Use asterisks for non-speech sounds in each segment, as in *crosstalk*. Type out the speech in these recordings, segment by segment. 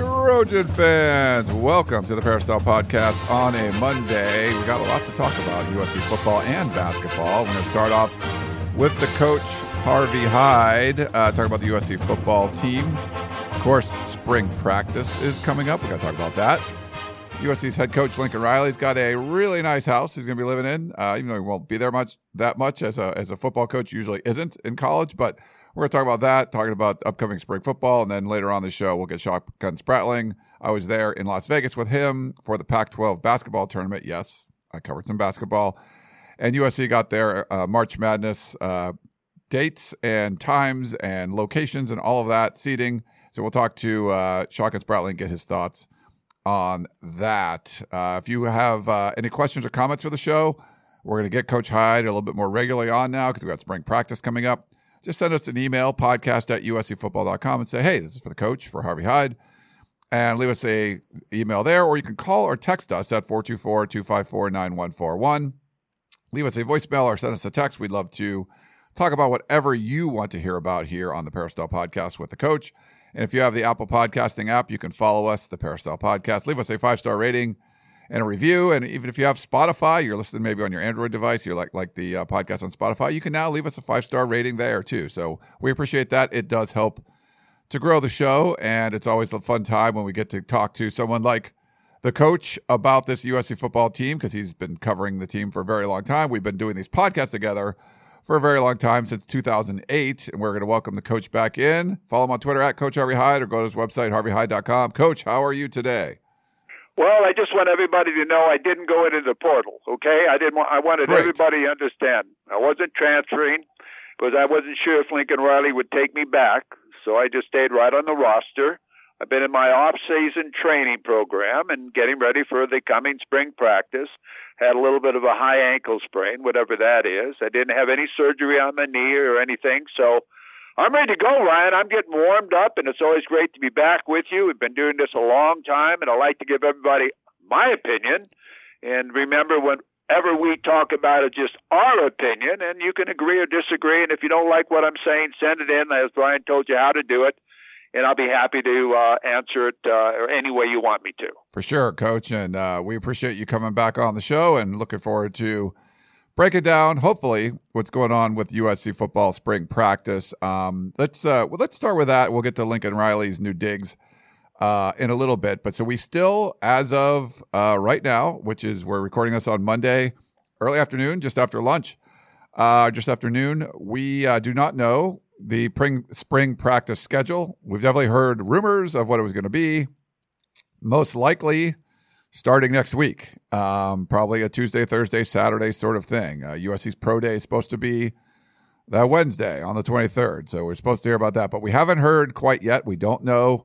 Trojan fans. Welcome to the Peristyle Podcast on a Monday. We got a lot to talk about USC football and basketball. We're going to start off with the coach, Harvey Hyde, uh, talk about the USC football team. Of course, spring practice is coming up. we got to talk about that. USC's head coach Lincoln Riley's got a really nice house he's going to be living in, uh, even though he won't be there much that much as a as a football coach usually isn't in college. But we're going to talk about that, talking about upcoming spring football, and then later on the show we'll get Shotgun Spratling. I was there in Las Vegas with him for the Pac-12 basketball tournament. Yes, I covered some basketball, and USC got their uh, March Madness uh, dates and times and locations and all of that seating. So we'll talk to uh, Shotgun Spratling, get his thoughts on that. Uh, if you have uh, any questions or comments for the show, we're going to get Coach Hyde a little bit more regularly on now because we've got spring practice coming up. Just send us an email, podcast at uscfootball.com, and say, hey, this is for the coach, for Harvey Hyde. And leave us a email there, or you can call or text us at 424-254-9141. Leave us a voicemail or send us a text. We'd love to talk about whatever you want to hear about here on the Peristyle Podcast with the coach. And if you have the Apple Podcasting app, you can follow us, the Peristyle Podcast. Leave us a five star rating and a review. And even if you have Spotify, you're listening maybe on your Android device, you're like like the uh, podcast on Spotify, you can now leave us a five star rating there too. So we appreciate that. It does help to grow the show, and it's always a fun time when we get to talk to someone like the coach about this USC football team because he's been covering the team for a very long time. We've been doing these podcasts together for a very long time since 2008. And we're going to welcome the coach back in. Follow him on Twitter at Coach Harvey Hyde or go to his website, harveyhyde.com. Coach, how are you today? Well, I just want everybody to know I didn't go into the portal. Okay, I didn't. Want, I wanted Great. everybody to understand. I wasn't transferring because I wasn't sure if Lincoln Riley would take me back. So I just stayed right on the roster. I've been in my off-season training program and getting ready for the coming spring practice had a little bit of a high ankle sprain, whatever that is. I didn't have any surgery on my knee or anything, so I'm ready to go, Ryan. I'm getting warmed up, and it's always great to be back with you. We've been doing this a long time, and I like to give everybody my opinion. And remember, whenever we talk about it, just our opinion, and you can agree or disagree. And if you don't like what I'm saying, send it in, as Brian told you how to do it and I'll be happy to uh, answer it uh, any way you want me to. For sure, Coach. And uh, we appreciate you coming back on the show and looking forward to break it down. Hopefully, what's going on with USC football spring practice. Um, let's uh, well, let's start with that. We'll get to Lincoln Riley's new digs uh, in a little bit. But so we still, as of uh, right now, which is we're recording this on Monday, early afternoon, just after lunch, just afternoon, we do not know the spring, spring practice schedule. We've definitely heard rumors of what it was going to be. Most likely starting next week, um, probably a Tuesday, Thursday, Saturday sort of thing. Uh, USC's Pro Day is supposed to be that Wednesday on the 23rd. So we're supposed to hear about that, but we haven't heard quite yet. We don't know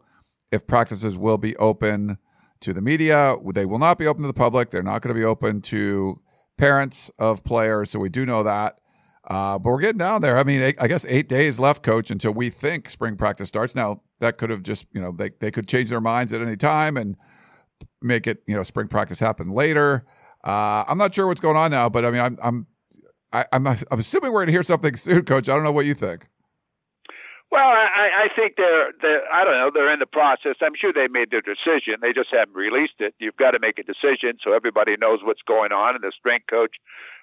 if practices will be open to the media. They will not be open to the public. They're not going to be open to parents of players. So we do know that. Uh, but we're getting down there. I mean, I guess eight days left, coach, until we think spring practice starts. Now, that could have just, you know, they, they could change their minds at any time and make it, you know, spring practice happen later. Uh, I'm not sure what's going on now, but I mean, I'm, I'm, I, am i am I'm assuming we're going to hear something *laughs* soon, coach. I don't know what you think. Well, I, I think they're, they're, I don't know, they're in the process. I'm sure they made their decision. They just haven't released it. You've got to make a decision so everybody knows what's going on. And the strength coach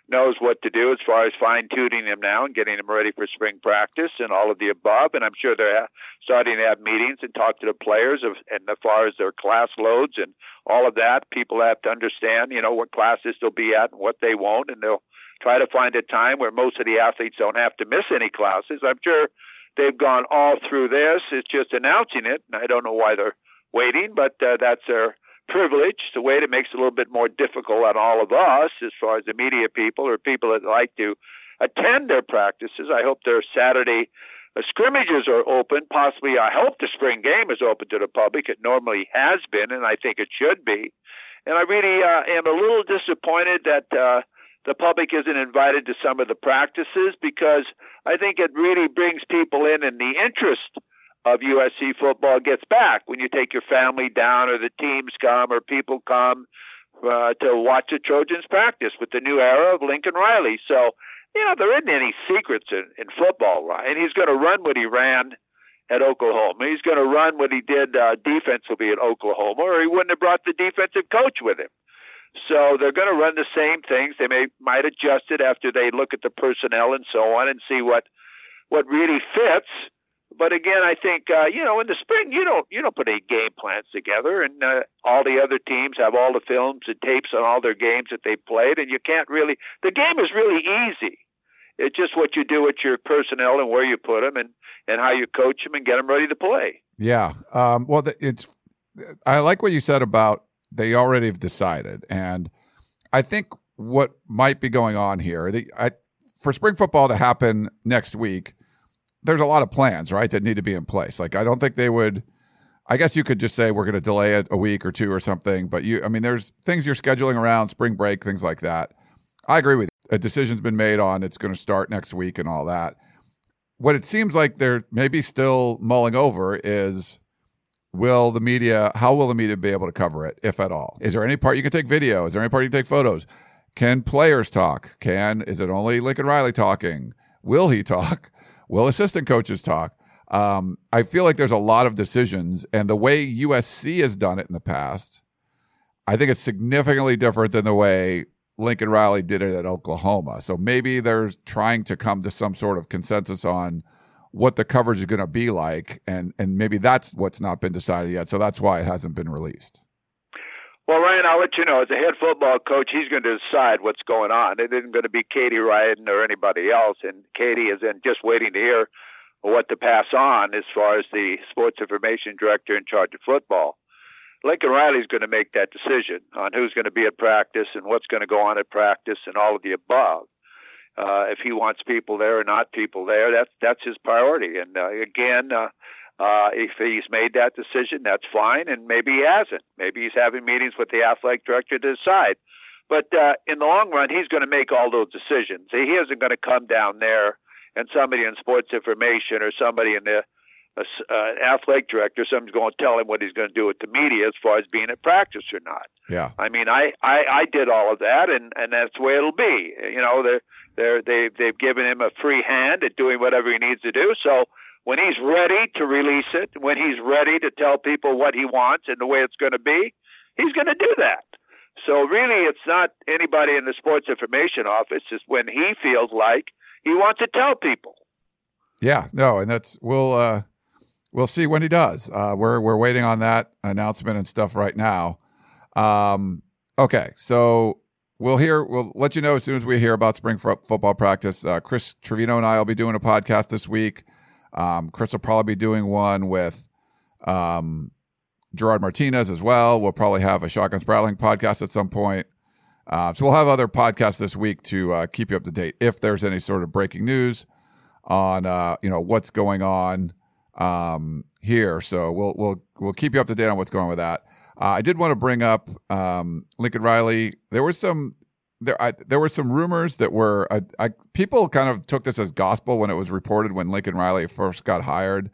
knows what to do as far as fine tuning them now and getting them ready for spring practice and all of the above. And I'm sure they're starting to have meetings and talk to the players of, and as far as their class loads and all of that. People have to understand, you know, what classes they'll be at and what they won't, and they'll try to find a time where most of the athletes don't have to miss any classes. I'm sure they've gone all through this. It's just announcing it, and I don't know why they're waiting, but uh, that's their privilege, the way that makes it a little bit more difficult on all of us as far as the media people or people that like to attend their practices. I hope their Saturday uh, scrimmages are open. Possibly, I hope the spring game is open to the public. It normally has been, and I think it should be. And I really uh, am a little disappointed that uh, the public isn't invited to some of the practices because I think it really brings people in, and the interest of USC football gets back when you take your family down, or the teams come, or people come uh, to watch the Trojans practice with the new era of Lincoln Riley. So you know, there isn't any secrets in, in football, And he's going to run what he ran at Oklahoma. He's going to run what he did uh, defensively at Oklahoma, or he wouldn't have brought the defensive coach with him. So they're going to run the same things. They may might adjust it after they look at the personnel and so on and see what what really fits. But again, I think uh, you know in the spring you don't you don't put any game plans together, and uh, all the other teams have all the films and tapes on all their games that they played, and you can't really. The game is really easy. It's just what you do with your personnel and where you put them, and and how you coach them and get them ready to play. Yeah. Um, well, it's. I like what you said about they already have decided, and I think what might be going on here. The, I, for spring football to happen next week there's a lot of plans, right, that need to be in place. Like I don't think they would. I guess you could just say we're going to delay it a week or two or something. But you, I mean, there's things you're scheduling around spring break, things like that. I agree with you. A decision's been made on it's going to start next week and all that. What it seems like they're maybe still mulling over is will the media how will the media be able to cover it if at all is there any part you can take video is there any part you can take photos can players talk can is it only lincoln riley talking will he talk Will assistant coaches talk? Um, I feel like there's a lot of decisions, and the way USC has done it in the past, I think it's significantly different than the way Lincoln Riley did it at Oklahoma. So maybe they're trying to come to some sort of consensus on what the coverage is going to be like, and and maybe that's what's not been decided yet. So that's why it hasn't been released. Well, Ryan, I'll let you know. As a head football coach, he's going to decide what's going on. It isn't going to be Katie Ryan or anybody else. And Katie is in just waiting to hear what to pass on as far as the sports information director in charge of football. Lincoln Riley's going to make that decision on who's going to be at practice and what's going to go on at practice and all of the above. Uh, if he wants people there or not people there, that's that's his priority. And uh, again, uh, uh, if he's made that decision, that's fine, and maybe he hasn't. Maybe he's having meetings with the athletic director to decide. But uh, in the long run, he's going to make all those decisions. He isn't going to come down there and somebody in sports information or somebody in the uh, uh athletic director, somebody's going to tell him what he's going to do with the media as far as being at practice or not. Yeah. I mean, I, I, I did all of that, and, and that's the way it'll be. You know, they're, they're, they've, they've given him a free hand at doing whatever he needs to do. So when he's ready to release it, when he's ready to tell people what he wants and the way it's going to be, he's going to do that. So really, it's not anybody in the sports information office. It's when he feels like he wants to tell people. Yeah, no, and that's we'll uh, we'll see when he does. Uh, we're we're waiting on that announcement and stuff right now. Um, okay, so we'll hear. We'll let you know as soon as we hear about spring football practice. Uh, Chris Trevino and I will be doing a podcast this week. Um, Chris will probably be doing one with um, Gerard Martinez as well. We'll probably have a Shotgun Spratling podcast at some point. Uh, so we'll have other podcasts this week to uh, keep you up to date if there's any sort of breaking news on uh, you know what's going on um, here. So we'll we'll we'll keep you up to date on what's going on with that. Uh, I did want to bring up um, Lincoln Riley. There was some there I, there were some rumors that were I, I, people kind of took this as gospel when it was reported when Lincoln Riley first got hired.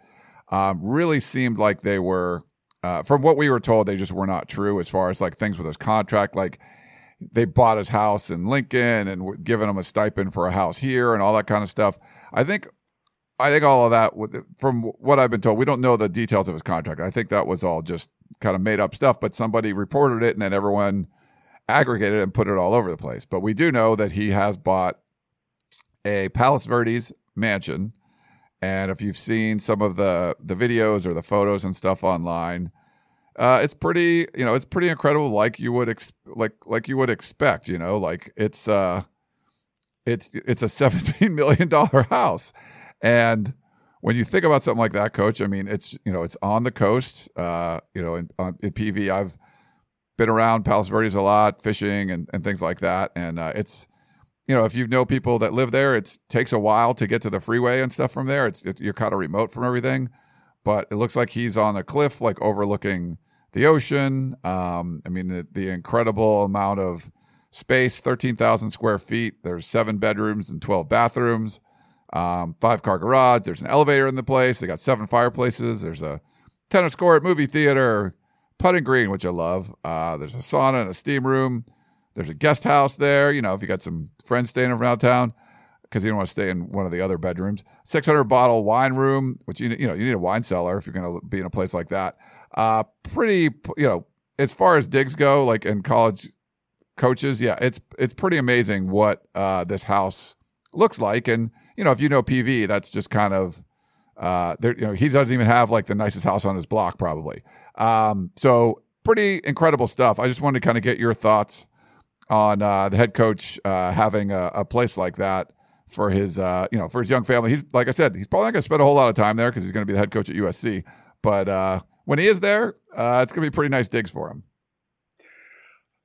Um, really seemed like they were, uh, from what we were told, they just were not true as far as like things with his contract. Like they bought his house in Lincoln and were giving him a stipend for a house here and all that kind of stuff. I think, I think all of that, from what I've been told, we don't know the details of his contract. I think that was all just kind of made up stuff, but somebody reported it and then everyone aggregated and put it all over the place. But we do know that he has bought a Palos Verdes mansion. And if you've seen some of the the videos or the photos and stuff online, uh, it's pretty you know it's pretty incredible, like you would ex- like like you would expect. You know, like it's uh, it's it's a *laughs* seventeen million dollar house, and when you think about something like that, Coach, I mean, it's you know it's on the coast. Uh, you know, in, on, in PV, I've been around Palos Verdes a lot, fishing and, and things like that. And uh, it's you know, if you know people that live there, it takes a while to get to the freeway and stuff from there. It's it, you're kind of remote from everything, but it looks like he's on a cliff, like overlooking the ocean. Um, I mean, the, the incredible amount of space, thirteen thousand square feet. There's seven bedrooms and twelve bathrooms, um, five car garage. There's an elevator in the place. They got seven fireplaces. There's a tennis court, movie theater, putting green, which I love. Uh, there's a sauna and a steam room. There's a guest house there. You know, if you got some friends staying around town, because you don't want to stay in one of the other bedrooms. 600 bottle wine room, which you you know you need a wine cellar if you're going to be in a place like that. Uh, pretty, you know, as far as digs go, like in college coaches, yeah, it's it's pretty amazing what uh, this house looks like. And you know, if you know PV, that's just kind of uh, there. You know, he doesn't even have like the nicest house on his block, probably. Um, so pretty incredible stuff. I just wanted to kind of get your thoughts on uh, the head coach uh, having a, a, place like that for his uh, you know for his young family. He's like I said, he's probably not going to spend a whole lot of time there because he's going to be the head coach at USC. But uh, when he is there, uh, it's going to be pretty nice digs for him.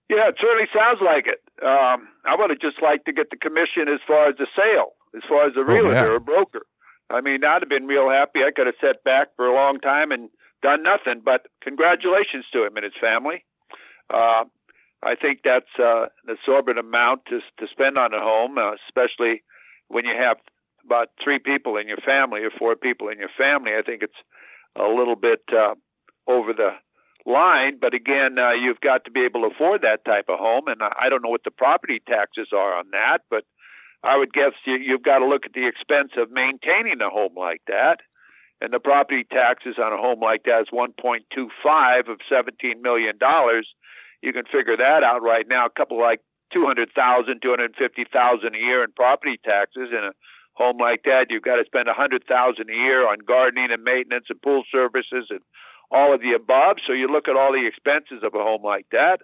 Yeah, it certainly sounds like it. Um, I would have just liked to get the commission as far as the sale, as far as the realtor oh, yeah. or broker. I mean, I'd have been real happy. I could have sat back for a long time and done nothing. But congratulations to him and his family. Uh, I think that's uh, an absorbent amount to to spend on a home, uh, especially when you have about three people in your family or four people in your family. I think it's a little bit uh, over the line, but again, uh, you've got to be able to afford that type of home, and I don't know what the property taxes are on that, but I would guess you, you've got to look at the expense of maintaining a home like that. And the property taxes on a home like that is 1.25 of 17 million dollars you can figure that out right now. A couple like two hundred thousand, two hundred fifty thousand a year in property taxes in a home like that. You've got to spend a hundred thousand a year on gardening and maintenance and pool services and all of the above. So you look at all the expenses of a home like that.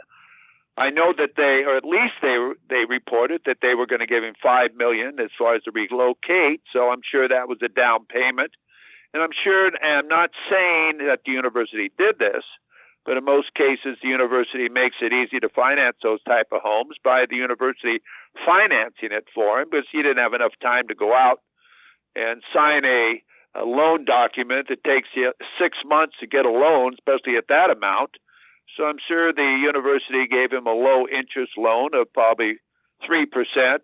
I know that they, or at least they they reported that they were going to give him five million as far as to relocate. So I'm sure that was a down payment, and I'm sure. And I'm not saying that the university did this, but in most cases, the university makes it easy to finance those type of homes by the university financing it for him because he didn't have enough time to go out and sign a, a loan document that takes you six months to get a loan, especially at that amount. So I'm sure the university gave him a low interest loan of probably 3%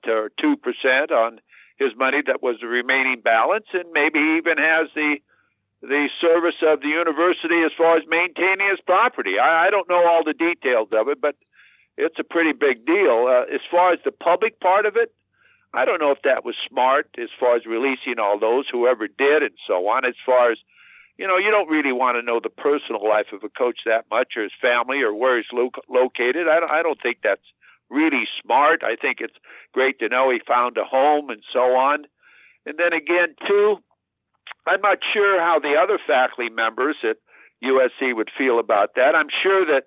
or 2% on his money that was the remaining balance, and maybe even has the the service of the university as far as maintaining his property. I, I don't know all the details of it, but it's a pretty big deal. Uh, as far as the public part of it, I don't know if that was smart as far as releasing all those, whoever did, and so on. As far as, you know, you don't really want to know the personal life of a coach that much or his family or where he's lo- located. I don't, I don't think that's really smart. I think it's great to know he found a home and so on. And then again, too, I'm not sure how the other faculty members at USC would feel about that. I'm sure that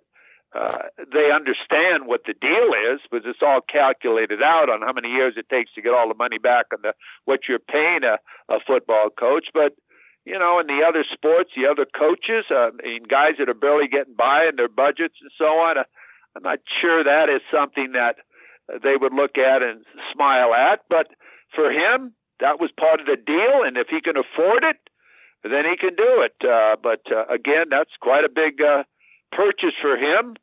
uh, they understand what the deal is, but it's all calculated out on how many years it takes to get all the money back on the what you're paying a, a football coach. But you know, in the other sports, the other coaches, uh, I mean, guys that are barely getting by in their budgets and so on. Uh, I'm not sure that is something that they would look at and smile at. But for him, that was part of the deal, and if he can afford it, then he can do it. Uh, but uh, again, that's quite a big uh, purchase for him,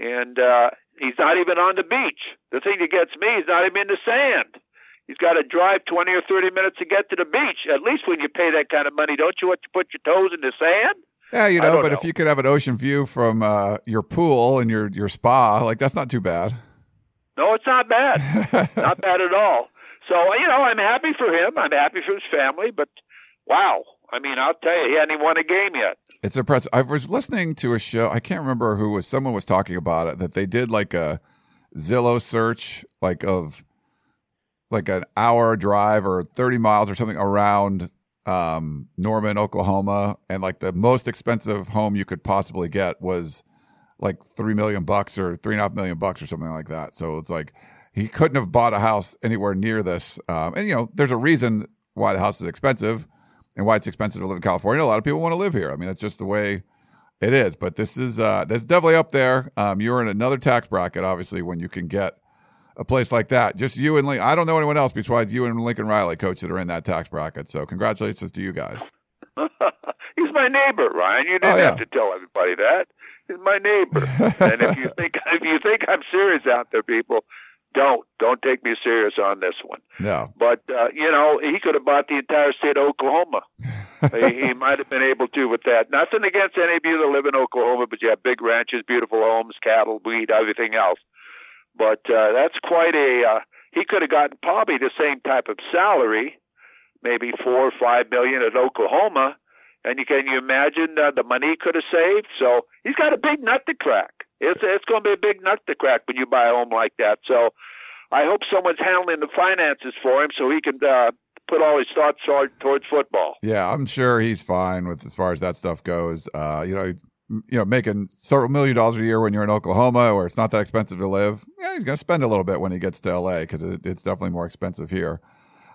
and uh, he's not even on the beach. The thing that gets me, he's not even in the sand. He's got to drive 20 or 30 minutes to get to the beach. At least when you pay that kind of money, don't you want to put your toes in the sand? Yeah, you know, but know. if you could have an ocean view from uh, your pool and your your spa, like that's not too bad. No, it's not bad. *laughs* not bad at all. So you know, I'm happy for him. I'm happy for his family. But wow, I mean, I'll tell you, he hadn't even won a game yet. It's impressive. I was listening to a show. I can't remember who was. Someone was talking about it that they did like a Zillow search, like of like an hour drive or 30 miles or something around um, Norman, Oklahoma, and like the most expensive home you could possibly get was like three million bucks or three and a half million bucks or something like that. So it's like he couldn't have bought a house anywhere near this. Um, and you know, there's a reason why the house is expensive and why it's expensive to live in California. A lot of people want to live here. I mean, that's just the way it is. But this is uh, that's definitely up there. Um, you're in another tax bracket, obviously, when you can get a place like that. Just you and Lee. I don't know anyone else besides you and Lincoln Riley, coach, that are in that tax bracket. So congratulations to you guys. *laughs* He's my neighbor, Ryan. You didn't Oh, yeah. have to tell everybody that. He's my neighbor. and if you *laughs* think if you think I'm serious out there, people, don't don't take me serious on this one. No. But uh, you know, he could have bought the entire state of Oklahoma. he, *laughs* he might have been able to with that. Nothing against any of you that live in Oklahoma, but you have big ranches, beautiful homes, cattle, wheat, everything else. But uh, that's quite a. Uh, he could have gotten probably the same type of salary, maybe four or five million at Oklahoma. And you can you imagine uh, the money he could have saved? So he's got a big nut to crack. It's it's going to be a big nut to crack when you buy a home like that. So I hope someone's handling the finances for him so he can uh, put all his thoughts toward, towards football. Yeah, I'm sure he's fine with as far as that stuff goes. Uh, you know, you know, making several million dollars a year when you're in Oklahoma, where it's not that expensive to live. Yeah, he's going to spend a little bit when he gets to LA because it, it's definitely more expensive here.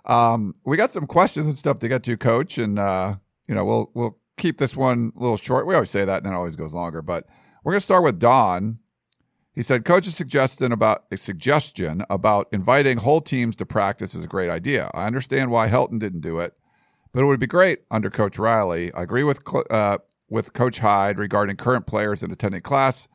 Um, we got some questions and stuff to get to, Coach, and uh, you know, we'll we'll keep this one a little short. We always say that, and then it always goes longer. But we're going to start with Don. He said, "Coach's suggestion about a suggestion about inviting whole teams to practice is a great idea. I understand why Helton didn't do it, but it would be great under Coach Riley. I agree with uh, with Coach Hyde regarding current players and attending class,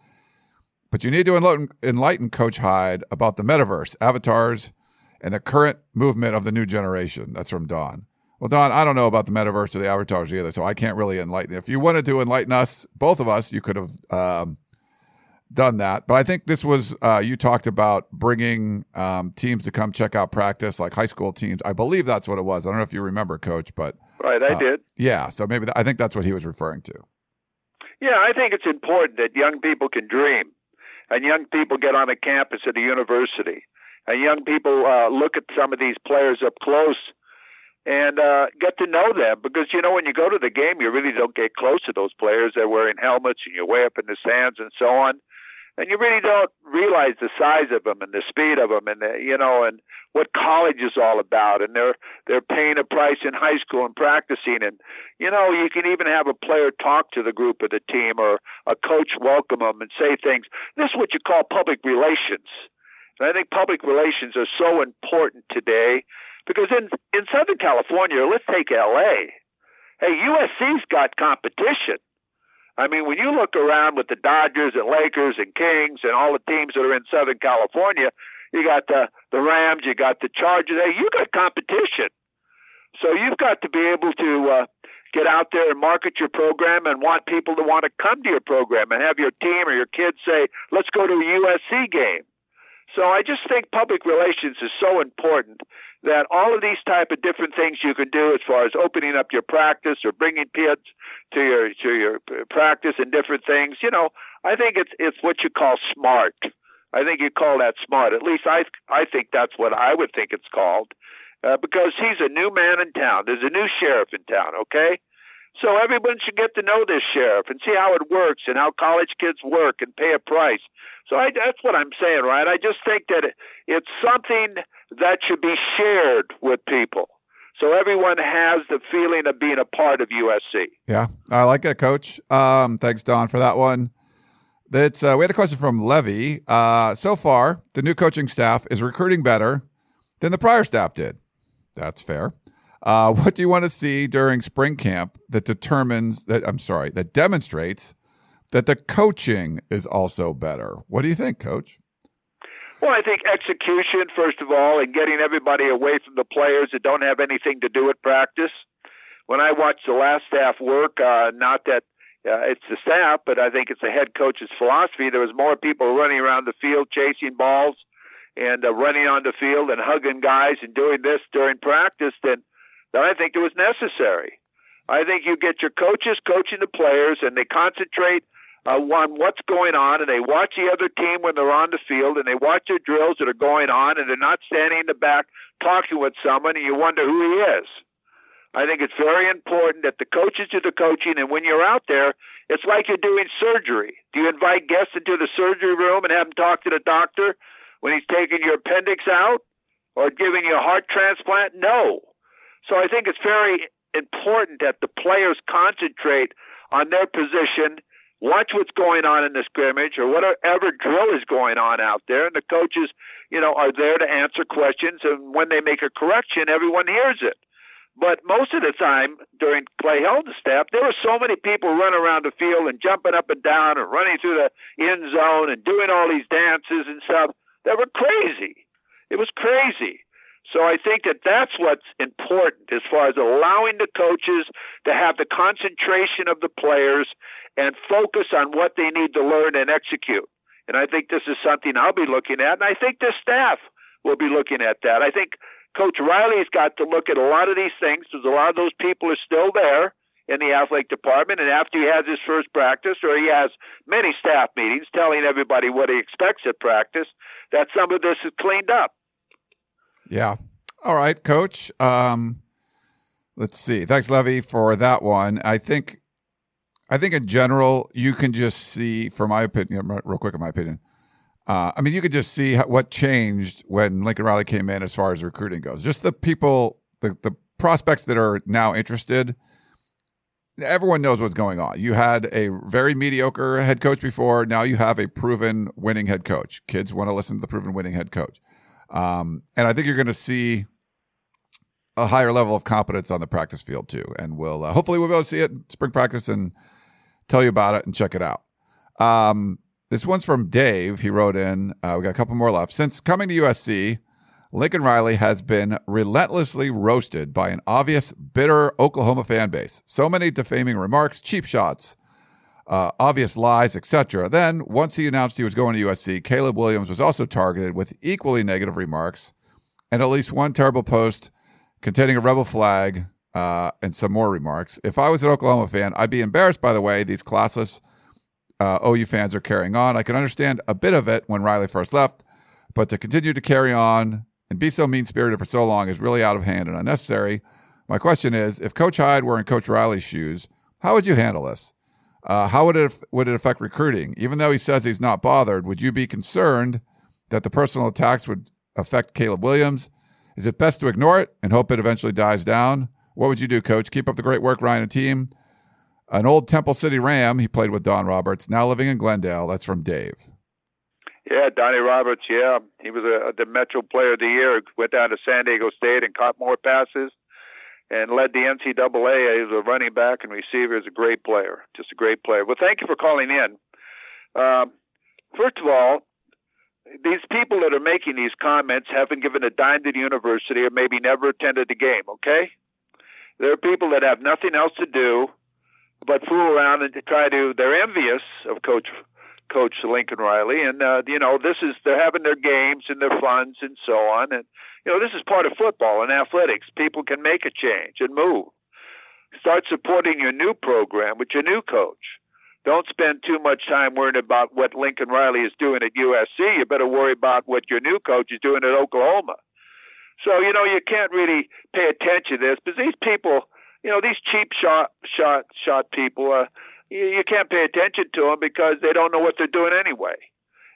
but you need to enlighten, Coach Hyde about the metaverse, avatars, and the current movement of the new generation." That's from Don. Well, Don, I don't know about the metaverse or the avatars either, so I can't really enlighten. If you wanted to enlighten us, both of us, you could have. Um, done that. But I think this was uh, you talked about bringing um, teams to come check out practice, like high school teams. I believe that's what it was. I don't know if you remember, Coach, but Right, I Uh, did. yeah. So maybe th- I think that's what he was referring to. Yeah, I think it's important that young people can dream, and young people get on a campus at a university, and young people uh, look at some of these players up close and uh, get to know them. Because you know, when you go to the game, you really don't get close to those players. They're wearing helmets, and you're way up in the stands and so on, and you really don't realize the size of them and the speed of them, and the, you know, and what college is all about. And they're they're paying a price in high school and practicing, and you know, you can even have a player talk to the group of the team or a coach welcome them and say things. This is what you call public relations. And I think public relations are so important today because in in Southern California, let's take LA. Hey, USC's got competition. I mean, when you look around with the Dodgers and Lakers and Kings and all the teams that are in Southern California, you got the the Rams, you got the Chargers. Hey, you got competition. So you've got to be able to uh, get out there and market your program and want people to want to come to your program and have your team or your kids say, "Let's go to a USC game." So I just think public relations is so important that all of these type of different things you can do as far as opening up your practice or bringing kids to your to your practice and different things. You know, I think it's it's what you call smart. I think you call that smart. At least I I think that's what I would think it's called, uh, because he's a new man in town. There's a new sheriff in town. Okay, so everyone should get to know this sheriff and see how it works and how college kids work and pay a price. So I, that's what I'm saying, right? I just think that it, it's something that should be shared with people. So everyone has the feeling of being a part of USC. Yeah, I like it, Coach. Um, thanks, Don, for that one. That's uh, we had a question from Levy. Uh, so far, the new coaching staff is recruiting better than the prior staff did. That's fair. Uh, *laughs* what do you want to see during spring camp that determines that? I'm sorry, that demonstrates that the coaching is also better. What do you think, Coach? Well, I think execution, first of all, and getting everybody away from the players that don't have anything to do with practice. When I watched the last staff work, uh, not that uh, it's the staff, but I think it's the head coach's philosophy. There was more people running around the field chasing balls and uh, running on the field and hugging guys and doing this during practice than I think it was necessary. I think you get your coaches coaching the players and they concentrate uh, on what's going on and they watch the other team when they're on the field and they watch their drills that are going on and they're not standing in the back talking with someone and you wonder who he is. I think it's very important that the coaches do the coaching, and when you're out there, it's like you're doing surgery. Do you invite guests into the surgery room and have them talk to the doctor when he's taking your appendix out or giving you a heart transplant? No. So I think it's very important that the players concentrate on their position watch what's going on in the scrimmage or whatever drill is going on out there, and the coaches, you know, are there to answer questions. And when they make a correction, everyone hears it. But most of the time during Clay Helton's staff, there were so many people running around the field and jumping up and down and running through the end zone and doing all these dances and stuff that were crazy. It was crazy. So I think that that's what's important as far as allowing the coaches to have the concentration of the players and focus on what they need to learn and execute. And I think this is something I'll be looking at, and I think the staff will be looking at that. I think Coach Riley's got to look at a lot of these things because a lot of those people are still there in the athletic department. And after he has his first practice, or he has many staff meetings telling everybody what he expects at practice, that some of this is cleaned up. Yeah. All right, Coach. Um, let's see. Thanks, Levy, for that one. I think, I think in general, you can just see, for my opinion, real quick, in my opinion, uh, I mean, you could just see what changed when Lincoln Riley came in as far as recruiting goes. Just the people, the, the prospects that are now interested, everyone knows what's going on. You had a very mediocre head coach before. Now you have a proven winning head coach. Kids want to listen to the proven winning head coach. Um, and I think you're going to see a higher level of competence on the practice field too. And we'll uh, hopefully we'll be able to see it in spring practice and tell you about it and check it out. Um, this one's from Dave. He wrote in, uh, we got a couple more left. Since coming to USC, Lincoln Riley has been relentlessly roasted by an obvious, bitter Oklahoma fan base. So many defaming remarks, cheap shots, uh, obvious lies, etc. Then, once he announced he was going to USC, Caleb Williams was also targeted with equally negative remarks and at least one terrible post containing a rebel flag uh, and some more remarks. If I was an Oklahoma fan, I'd be embarrassed by the way these classless uh, OU fans are carrying on. I can understand a bit of it when Riley first left, but to continue to carry on and be so mean spirited for so long is really out of hand and unnecessary. My question is if Coach Hyde were in Coach Riley's shoes, how would you handle this? Uh, how would it, would it affect recruiting? Even though he says he's not bothered, would you be concerned that the personal attacks would affect Caleb Williams? Is it best to ignore it and hope it eventually dies down? What would you do, coach? Keep up the great work, Ryan and team. An old Temple City Ram, he played with Don Roberts, now living in Glendale. That's from Dave. Yeah, Donnie Roberts. Yeah, he was a, the Metro Player of the Year. Went down to San Diego State and caught more passes, and led the NCAA as a running back and receiver. Is a great player, just a great player. Well, thank you for calling in. Um, first of all, these people that are making these comments haven't given a dime to the university or maybe never attended a game. Okay, there are people that have nothing else to do but fool around and try to. They're envious of Coach Coach Lincoln Riley, and uh, you know this is they're having their games and their funds and so on, and you know this is part of football and athletics. People can make a change and move. Start supporting your new program with your new coach. Don't spend too much time worrying about what Lincoln Riley is doing at USC. You better worry about what your new coach is doing at Oklahoma. So you know you can't really pay attention to this because these people, you know, these cheap shot shot shot people. Uh, you, you can't pay attention to them because they don't know what they're doing anyway.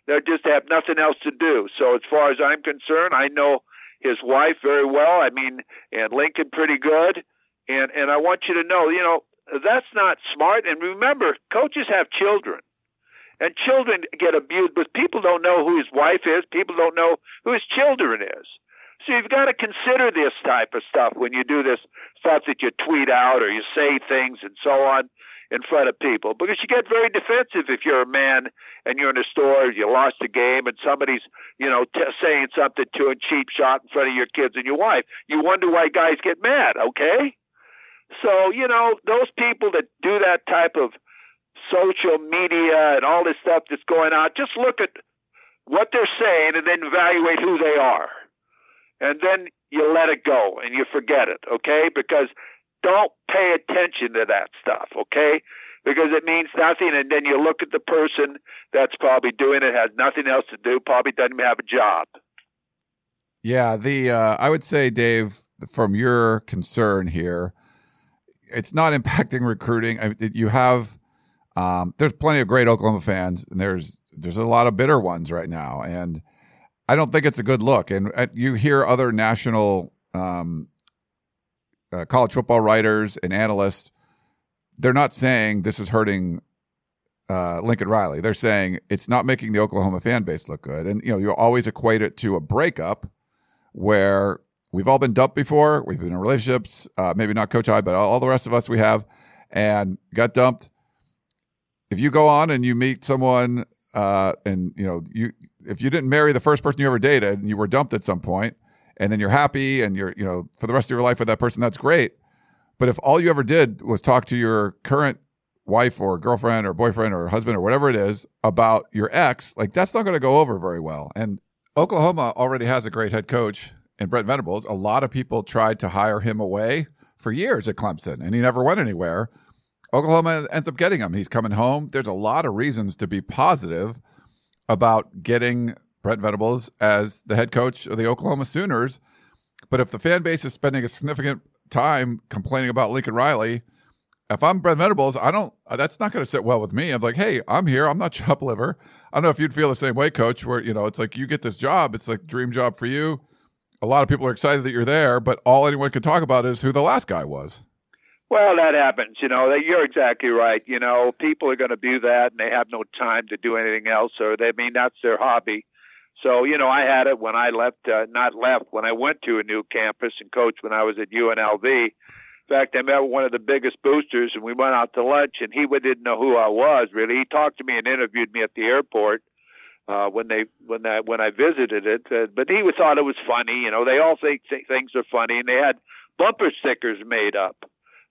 They just have nothing else to do. So as far as I'm concerned, I know his wife very well. I mean, and Lincoln pretty good. And and I want you to know, you know, that's not smart. And remember, coaches have children. And children get abused, but people don't know who his wife is. People don't know who his children is. So you've got to consider this type of stuff when you do this stuff that you tweet out or you say things and so on in front of people because you get very defensive if you're a man and you're in a store, you lost a game, and somebody's, you know, t- saying something to a cheap shot in front of your kids and your wife. You wonder why guys get mad, okay? So, you know, those people that do that type of social media and all this stuff that's going on, just look at what they're saying and then evaluate who they are. And then you let it go and you forget it, okay? Because don't pay attention to that stuff, okay? Because it means nothing. And then you look at the person that's probably doing it, has nothing else to do, probably doesn't have a job. Yeah, the uh, I would say, Dave, from your concern here, it's not *laughs* impacting recruiting. I, you have um, there's plenty of great Oklahoma fans, and there's there's a lot of bitter ones right now, and I don't think it's a good look. And uh, you hear other national um, uh, college football writers and analysts, they're not saying this is hurting uh, Lincoln Riley. They're saying it's not making the Oklahoma fan base look good, and you know you always equate it to a breakup where we've all been dumped before. We've been in relationships, uh, maybe not Coach I, but all the rest of us we have, and got dumped. If you go on and you meet someone, uh, and you know you if you didn't marry the first person you ever dated and you were dumped at some point, and then you're happy and you're you know for the rest of your life with that person, that's great. But if all you ever did was talk to your current wife or girlfriend or boyfriend or husband or whatever it is about your ex, like that's not going to go over very well. And Oklahoma already has a great head coach in Brent Venables. A lot of people tried to hire him away for years at Clemson, and he never went anywhere. Oklahoma ends up getting him. He's coming home. There's a lot of reasons to be positive about getting Brent Venables as the head coach of the Oklahoma Sooners. But if the fan base is spending a significant time complaining about Lincoln Riley, if I'm Brent Venables, I don't. That's not going to sit well with me. I'm like, hey, I'm here. I'm not *laughs* chop liver. I don't know if you'd feel the same way, Coach. Where you know, it's like you get this job. It's like dream job for you. A lot of people are excited that you're there, but all anyone can talk about is who the last guy was. Well, that happens. You know, you're exactly right. You know, people are going to do that, and they have no time to do anything else, or they mean that's their hobby. So, you know, I had it when I left, uh, not left, when I went to a new campus and coached when I was at UNLV In fact, I met one of the biggest boosters, and we went out to lunch, and he didn't know who I was really. He talked to me and interviewed me at the airport uh, when they when I when I visited it, uh, but he thought it was funny. You know, they all think th- things are funny, and they had bumper stickers made up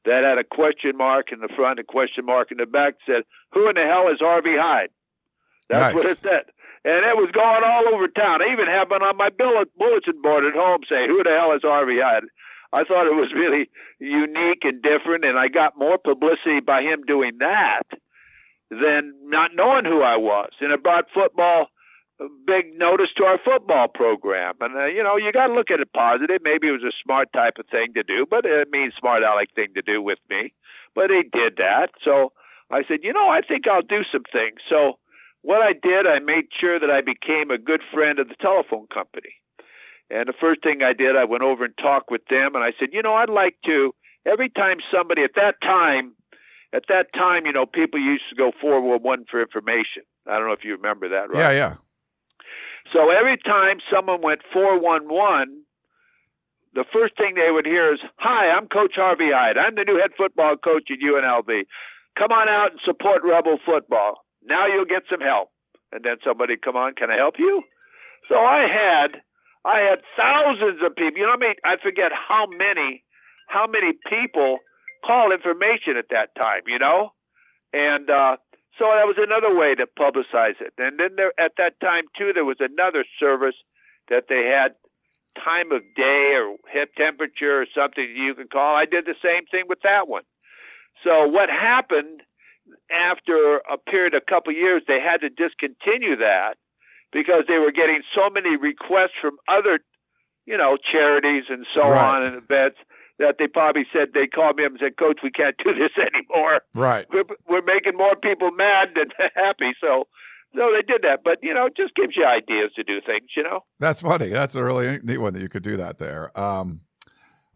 that had a question mark in the front, a question mark in the back, said, "Who in the hell is Harvey Hyde?" That's nice. what it said. And it was going all over town. I even had one on my bulletin board at home saying, Who the hell is Harvey Hyde? I thought it was really unique and different, and I got more publicity by him doing that than not knowing who I was. And it brought football big notice to our football program. And uh, you know, you got to look at it positive. Maybe it was a smart type of thing to do, but it means smart aleck thing to do with me. But he did that, so I said, you know, I think I'll do some things. So what I did, I made sure that I became a good friend of the telephone company. And the first thing I did, I went over and talked with them, and I said, you know, I'd like to. Every time somebody at that time, at that time, you know, people used to go four one one for information. I don't know if you remember that, right? Yeah, yeah. So every time someone went four one one, the first thing they would hear is, "Hi, I'm Coach Harvey Hyde. I'm the new head football coach at UNLV. Come on out and support Rebel football. Now you'll get some help." And then somebody, "Come on, can I help you?" So I had I had thousands of people. You know, I mean, I forget how many, how many people call information at that time. You know, and uh, so that was another way to publicize it. And then there, at that time too, there was another service that they had time of day or hip temperature or something you can call. I did the same thing with that one. So what happened after a period, of a couple of years, they had to discontinue that because they were getting so many requests from other, you know, charities and so right. on and events that they probably said they called me up and said, "Coach, we can't do *laughs* this anymore. Right, we're, we're making more people mad than *laughs* happy." So, so they did that. But you know, it just gives you ideas to do things. You know, that's funny. That's a really neat one that you could do that there. Um,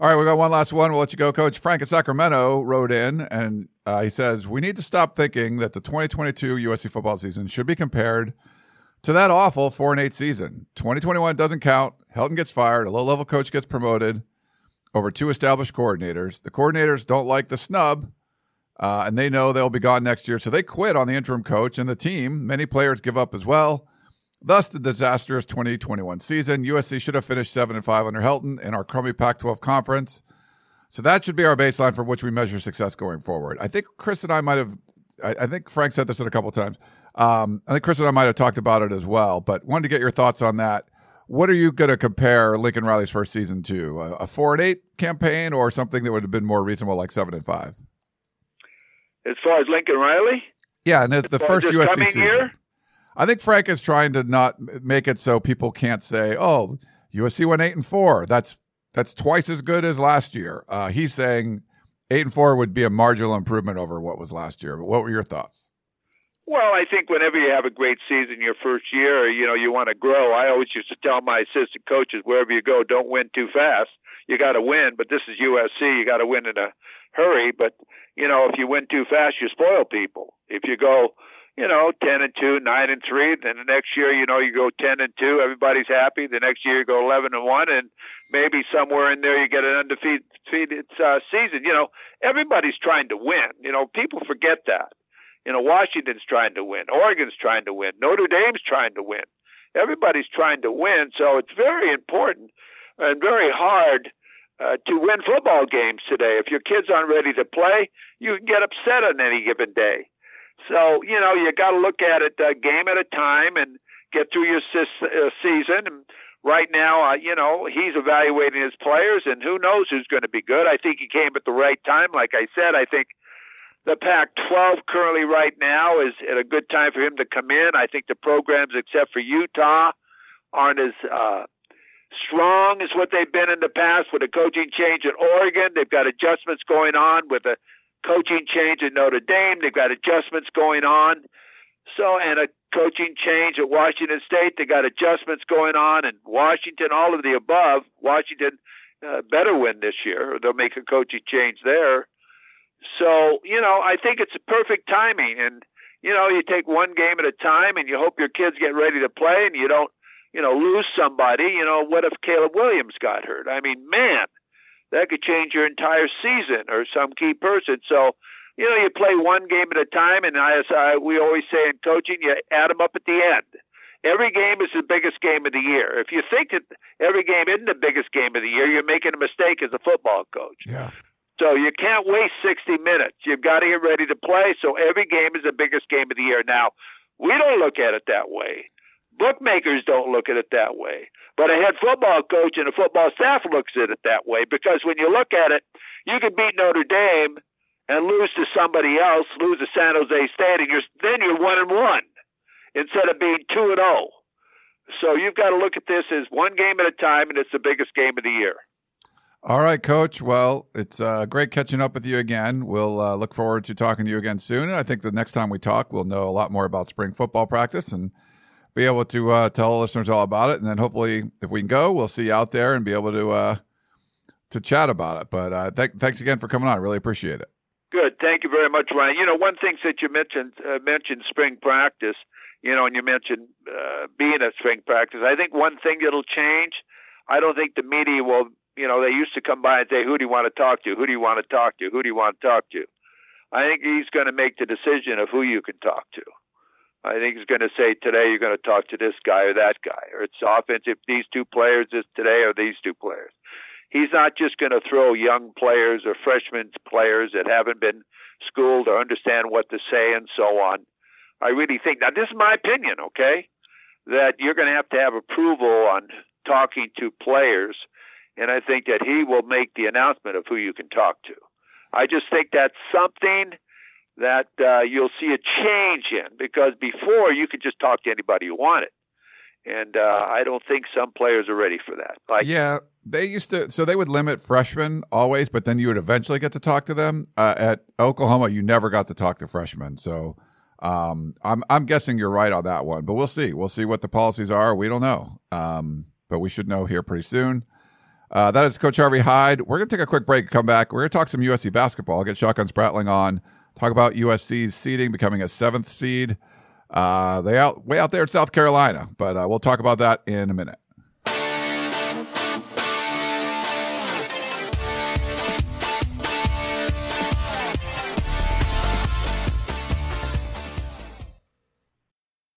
all right, we got one last one. We'll let you go, Coach. Frank in Sacramento wrote in, and uh, he says we need to stop thinking that the 2022 USC football season should be compared to that awful four and eight season. 2021 doesn't count. Helton gets fired. A low level coach gets promoted over two established coordinators. The coordinators don't like the snub, uh, and they know they'll be gone next year. So they quit on the interim coach and the team. Many players give up as well. Thus, the disastrous 2021 season. USC should have finished 7 and 5 under Helton in our crummy Pac 12 conference. So that should be our baseline from which we measure success going forward. I think Chris and I might have, I, I think Frank said this in a couple times. Um, I think Chris and I might have talked about it as well, but wanted to get your thoughts on that. What are you going to compare Lincoln Riley's first season to? A, a, four and eight campaign or something that would have been more reasonable, like seven and five? As far as Lincoln Riley? Yeah, and the, the first USC season. Year? I think Frank is trying to not make it so people can't say, "Oh, USC went eight and four. That's that's twice as good as last year." Uh, he's saying eight and four would be a marginal improvement over what was last year. But what were your thoughts? Well, I think whenever you have a great season your first year, you know, you want to grow. I always used to tell my assistant coaches, wherever you go, don't win too fast. You got to win, but this is USC. You got to win in a hurry. But you know, if you win too fast, you spoil people. If you go, you know, 10 and 2, 9 and 3. Then the next year, you know, you go 10 and 2, everybody's happy. The next year, you go 11 and 1, and maybe somewhere in there you get an undefeated uh, season. You know, everybody's trying to win. You know, people forget that. You know, Washington's trying to win, Oregon's trying to win, Notre Dame's trying to win. Everybody's trying to win, so it's very important and very hard uh, to win football games today. If your kids aren't ready to play, you can get upset on any given day. So you know you got to look at it uh, game at a time and get through your uh, season. And right now, uh, you know he's evaluating his players, and who knows who's going to be good. I think he came at the right time. Like I said, I think the Pac-12 currently right now is at a good time for him to come in. I think the programs, except for Utah, aren't as uh, strong as what they've been in the past. With a coaching change at Oregon, they've got adjustments going on with a coaching change at Notre Dame. They've got adjustments going on. So, and a coaching change at Washington State. They've got adjustments going on, and Washington, all of the above. Washington uh, better win this year, or they'll make a coaching change there. So, you know, I think it's perfect timing. And, you know, you take one game at a time and you hope your kids get ready to play and you don't, you know, lose somebody. You know, what if Caleb Williams got hurt? I mean, man, that could change your entire season or some key person. So, you know, you play one game at a time. And as uh, we always say in coaching, you add them up at the end. Every game is the biggest game of the year. If you think that every game isn't the biggest game of the year, you're making a mistake as a football coach. Yeah. So you can't waste 60 minutes. You've got to get ready to play. So every game is the biggest game of the year. Now, we don't look at it that way. Bookmakers don't look at it that way. But a head football coach and a football staff looks at it that way because when you look at it, you can beat Notre Dame and lose to somebody else, lose to San Jose State, and you're then you're one and one instead of being two and zero. Oh. So you've got to look at this as one game at a time, and it's the biggest game of the year. All right, Coach. Well, it's uh, great catching up with you again. We'll uh, look forward to talking to you again soon. And I think the next time we talk, we'll know a lot more about spring football practice and be able to uh, tell listeners all about it. And then hopefully, if we can go, we'll see you out there and be able to uh, to chat about it. But uh, th- thanks again for coming on. I really appreciate it. Good. Thank you very much, Ryan. You know, one thing that you mentioned uh, mentioned spring practice. You know, and you mentioned being at spring practice. I think one thing that'll change. I don't think the media will you know, they used to come by and say, "Who do you want to talk to? Who do you want to talk to? Who do you want to talk to?" I think he's going to make the decision of who you can talk to. I think he's going to say today you're going to talk to this guy or that guy, or it's offensive. These two players is today or these two players. He's not just going to throw young players or freshman players that haven't been schooled or understand what to say and so on. I really think now this is my opinion, okay, that you're going to have to have approval on talking to players and I think that he will make the announcement of who you can talk to. I just think that's something that uh, you'll see a change in because before you could just talk to anybody you wanted. And uh, I don't think some players are ready for that. Like, yeah, they used to. So they would limit freshmen always, but then you would eventually get to talk to them. Uh, at Oklahoma, you never got to talk to freshmen. So um, I'm I'm guessing you're right on that one, but we'll see. We'll see what the policies are. We don't know, um, but we should know here pretty soon. Uh, that is Coach Harvey Hyde. We're going to take a quick break, come back. We're going to talk some USC basketball. I'll get Shotgun Spratling on, talk about USC's seeding, becoming a seventh seed. Uh, they out way out there in South Carolina, but uh, we'll talk about that in a minute.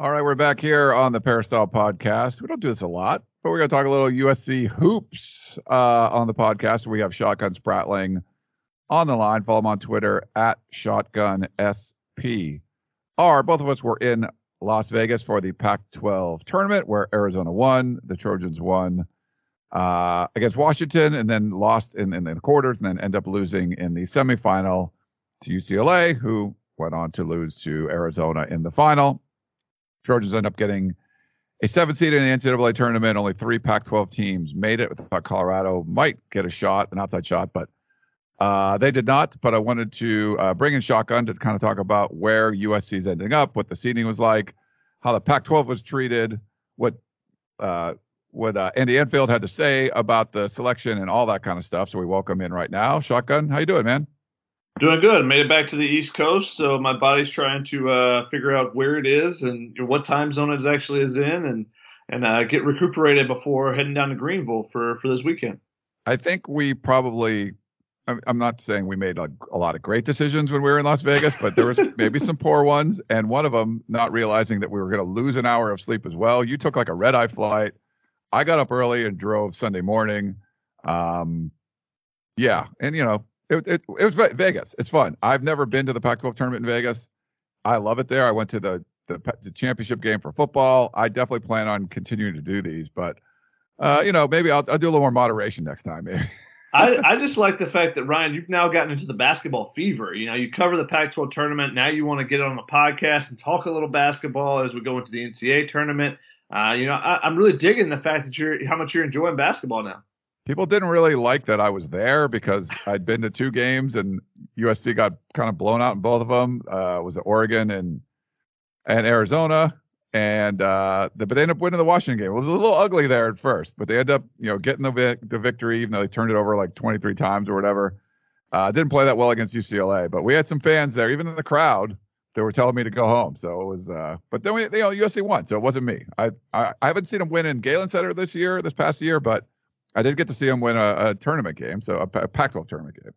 All right, we're back here on the Peristyle podcast. We don't do this a lot, but we're going to talk a little USC hoops uh, on the podcast. We have Shotgun Spratling on the line. Follow him on Twitter at Shotgun SP. Are both of us were in Las Vegas for the Pac-12 tournament where Arizona won, the Trojans won uh, against Washington, and then lost in, in the quarters, and then end up losing in the semifinal to UCLA, who went on to lose to Arizona in the final. Trojans end up getting a seven seed in the NCAA tournament. Only three Pac 12 teams made it. Thought Colorado might get a shot, an outside shot, but uh, they did not. But I wanted to uh, bring in Shotgun to kind of talk about where USC is ending up, what the seeding was like, how the Pac 12 was treated, what uh, what uh, Andy Enfield had to say about the selection and all that kind of stuff. So we welcome in right now. Shotgun, how you doing, man? Doing good. Made it back to the East Coast, so my body's trying to uh, figure out where it is and what time zone it actually is in, and and uh, get recuperated before heading down to Greenville for for this weekend. I think we probably. I'm not saying we made a, a lot of great decisions when we were in Las Vegas, but there was *laughs* maybe some poor ones, and one of them not realizing that we were going to lose an hour of sleep as well. You took like a red eye flight. I got up early and drove Sunday morning. Um, yeah, and you know, it, it, it was Vegas. It's fun. I've never been to the Pac-12 tournament in Vegas. I love it there. I went to the, the, the championship game for football. I definitely plan on continuing to do these, but uh, you know, maybe I'll, I'll do a little more moderation next time. Maybe. *laughs* I, I just like the fact that Ryan, you've now gotten into the basketball fever. You know, you cover the Pac-12 tournament. Now you want to get on the podcast and talk a little basketball as we go into the NCAA tournament. Uh, you know, I, am really digging the fact that you're how much you're enjoying basketball now people didn't really like that I was there because I'd been to two games and USC got kind of blown out in both of them. Uh, was it Oregon and and Arizona? And uh, the, but they ended up winning the Washington game. It was a little ugly there at first, but they ended up you know getting the the victory even though they turned it over like 23 times or whatever. Uh, didn't play that well against UCLA, but we had some fans there, even in the crowd. They were telling me to go home, so it was. Uh, but then we, you know, USC won, so it wasn't me. I, I I haven't seen them win in Galen Center this year, this past year, but I did get to see him win a, a tournament game, so a, a Pac-12 tournament game.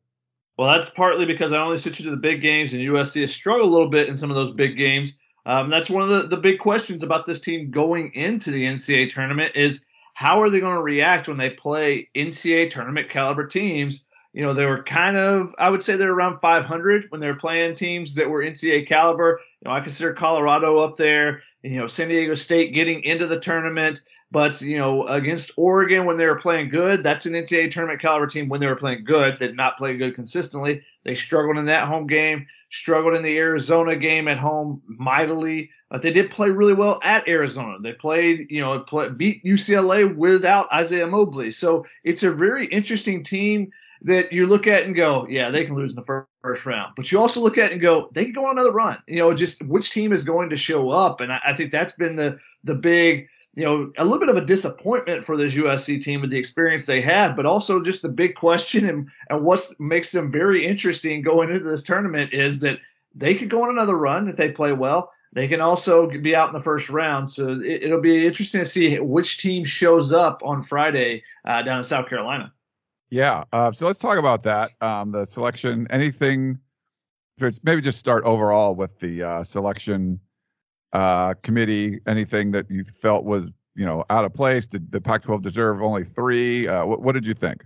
Well, that's partly because I only sit you to the big games, and USC has struggled a little bit in some of those big games. Um, that's one of the, the big questions about this team going into the NCAA tournament is how are they going to react when they play NCAA tournament caliber teams? You know, they were kind of, I would say they're around 500 when they were playing teams that were NCAA caliber. You know, I consider Colorado up there, and, you know, San Diego State getting into the tournament. But you know, against Oregon when they were playing good, that's an NCAA tournament caliber team when they were playing good. They did not play good consistently. They struggled in that home game, struggled in the Arizona game at home mightily. But they did play really well at Arizona. They played, you know, play, beat UCLA without Isaiah Mobley. So it's a very interesting team that you look at and go, yeah, they can lose in the first, round. But you also look at and go, they can go on another run. You know, just which team is going to show up, and I, I think that's been the the big you know, a little bit of a disappointment for this USC team with the experience they have, but also just the big question and, and what makes them very interesting going into this tournament is that they could go on another run if they play well. They can also be out in the first round. So it, will be interesting to see which team shows up on Friday uh, down in South Carolina. Yeah. Uh, so let's talk about that. Um, the selection, anything. Maybe just start overall with the uh, selection uh, committee anything that you felt was you know out of place? Did the Pac-12 deserve only three? Uh, what, what did you think?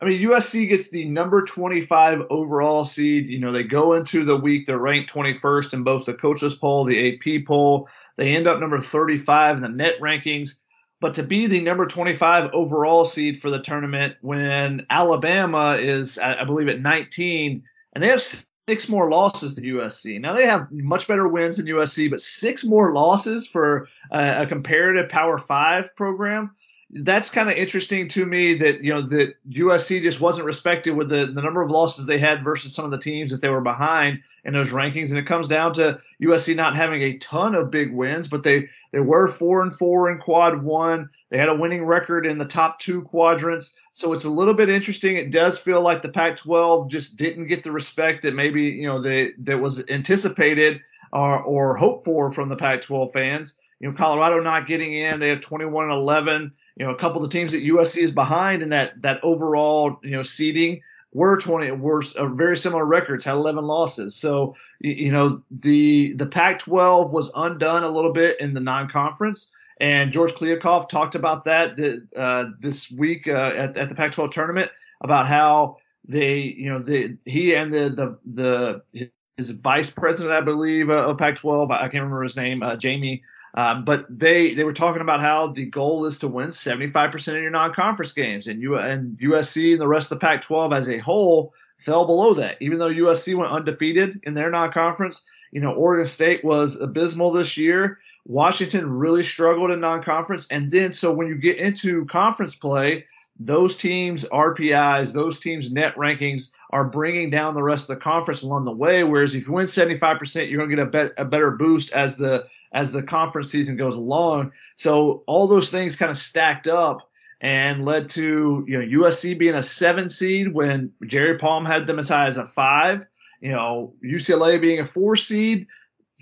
I mean, USC gets the number 25 overall seed. You know, they go into the week, they're ranked 21st in both the coaches poll, the AP poll. They end up number 35 in the net rankings. But to be the number 25 overall seed for the tournament when Alabama is, I believe, at 19, and they have six more losses than USC. Now they have much better wins than USC, but six more losses for a, a comparative Power Five program. That's kind of interesting to me that you know that USC just wasn't respected with the, the number of losses they had versus some of the teams that they were behind in those rankings, and it comes down to USC not having a ton of big wins, but they they were four and four in Quad One. They had a winning record in the top two quadrants. So it's a little bit interesting. It does feel like the Pac-12 just didn't get the respect that maybe you know they, that was anticipated or, or hoped for from the Pac-12 fans. You know, Colorado not getting in. They have 21 and 11. You know, a couple of the teams that USC is behind in that that overall you know seeding were 20 were uh, very similar records, had 11 losses. So you know the the Pac-12 was undone a little bit in the non-conference. And George Kliavkoff talked about that uh, this week uh, at, at, the Pac-12 tournament about how they, you know, the, he and the the the his vice president, I believe, uh, of Pac-12, I can't remember his name, uh, Jamie. Um, but they they were talking about how the goal is to win 75% of your non-conference games, and you and USC and the rest of the Pac-12 as a whole fell below that. Even though USC went undefeated in their non-conference, you know, Oregon State was abysmal this year. Washington really struggled in non-conference, and then so when you get into conference play, those teams RPIs, those teams net rankings are bringing down the rest of the conference along the way. Whereas if you win 75%, you're going to get a, a better boost as the as the conference season goes along. So all those things kind of stacked up and led to you know USC being a seven seed when Jerry Palm had them as high as a five. You know UCLA being a four seed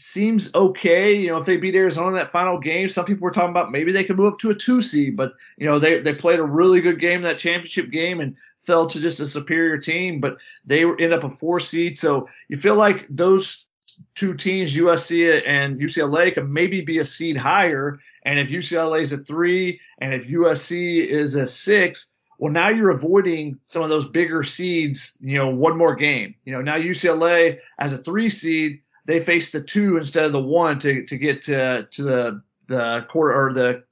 seems okay. You know if they beat Arizona in that final game, some people were talking about maybe they could move up to a two seed, but you know they they played a really good game that championship game and fell to just a superior team, but they were end up a four seed. So you feel like those two teams, USC and UCLA, could maybe be a seed higher. And if UCLA is a three and if USC is a six, well, now you're avoiding some of those bigger seeds, you know, one more game. You know, now UCLA as a three seed, they face the two instead of the one to, to get to, to the, the quarter or the,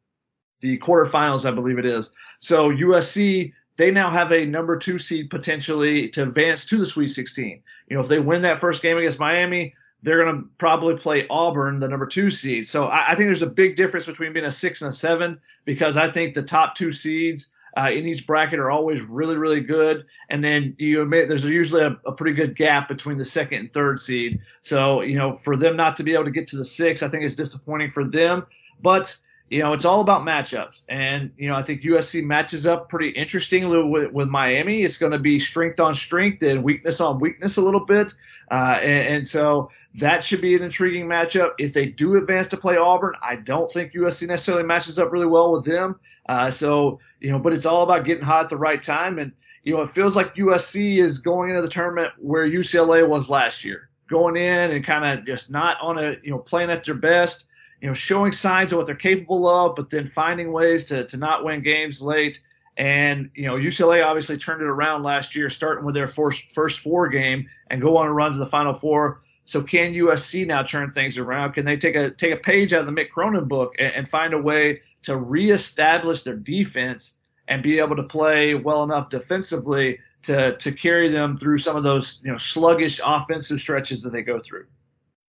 the quarterfinals, I believe it is. So USC, they now have a number two seed potentially to advance to the Sweet 16. You know, if they win that first game against Miami, they're going to probably play Auburn, the number two seed. So I, I, think there's a big difference between being a six and a seven because I think the top two seeds uh, in each bracket are always really, really good. And then you admit there's usually a, a, pretty good gap between the second and third seed. So, you know, for them not to be able to get to the six, I think it's disappointing for them. But you know, it's all about matchups. And, you know, I think USC matches up pretty interestingly with, with Miami. It's going to be strength on strength and weakness on weakness a little bit. Uh, and, and, so that should be an intriguing matchup. If they do advance to play Auburn, I don't think USC necessarily matches up really well with them. Uh, so, you know, but it's all about getting hot at the right time. And, you know, it feels like USC is going into the tournament where UCLA was last year, going in and kind of just not on a, you know, playing at their best you know, showing signs of what they're capable of, but then finding ways to, to not win games late. And, you know, UCLA obviously turned it around last year, starting with their first, first four game and go on a run to the Final Four. So can USC now turn things around? Can they take a take a page out of the Mick Cronin book and, and find a way to reestablish their defense and be able to play well enough defensively to to carry them through some of those you know sluggish offensive stretches that they go through?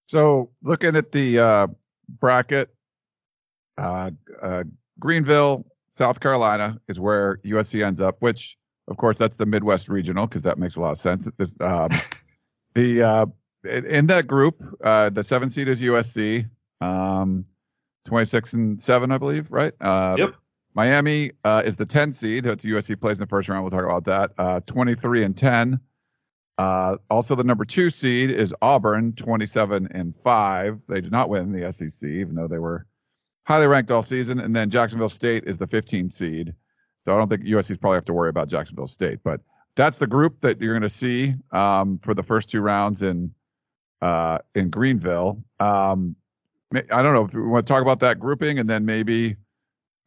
So looking at the uh, bracket, uh, uh, Greenville, South Carolina is where USC ends up, which of course that's the Midwest regional because that makes a lot of sense. Um, the uh, in that group, uh, the seven seed is USC, um, 26 and seven, I believe, right? Uh, yep. Miami uh, is the 10 seed. That's USC plays in the first round. We'll talk about that. Uh, 23 and 10. Uh, also, the number two seed is Auburn, 27 and 5. They did not win the SEC, even though they were highly ranked all season. And then Jacksonville State is the 15 seed. So I don't think USC's probably have to worry about Jacksonville State. But that's the group that you're going to see um, for the first two rounds in uh, in Greenville. Um, I don't know if we want to talk about that grouping and then maybe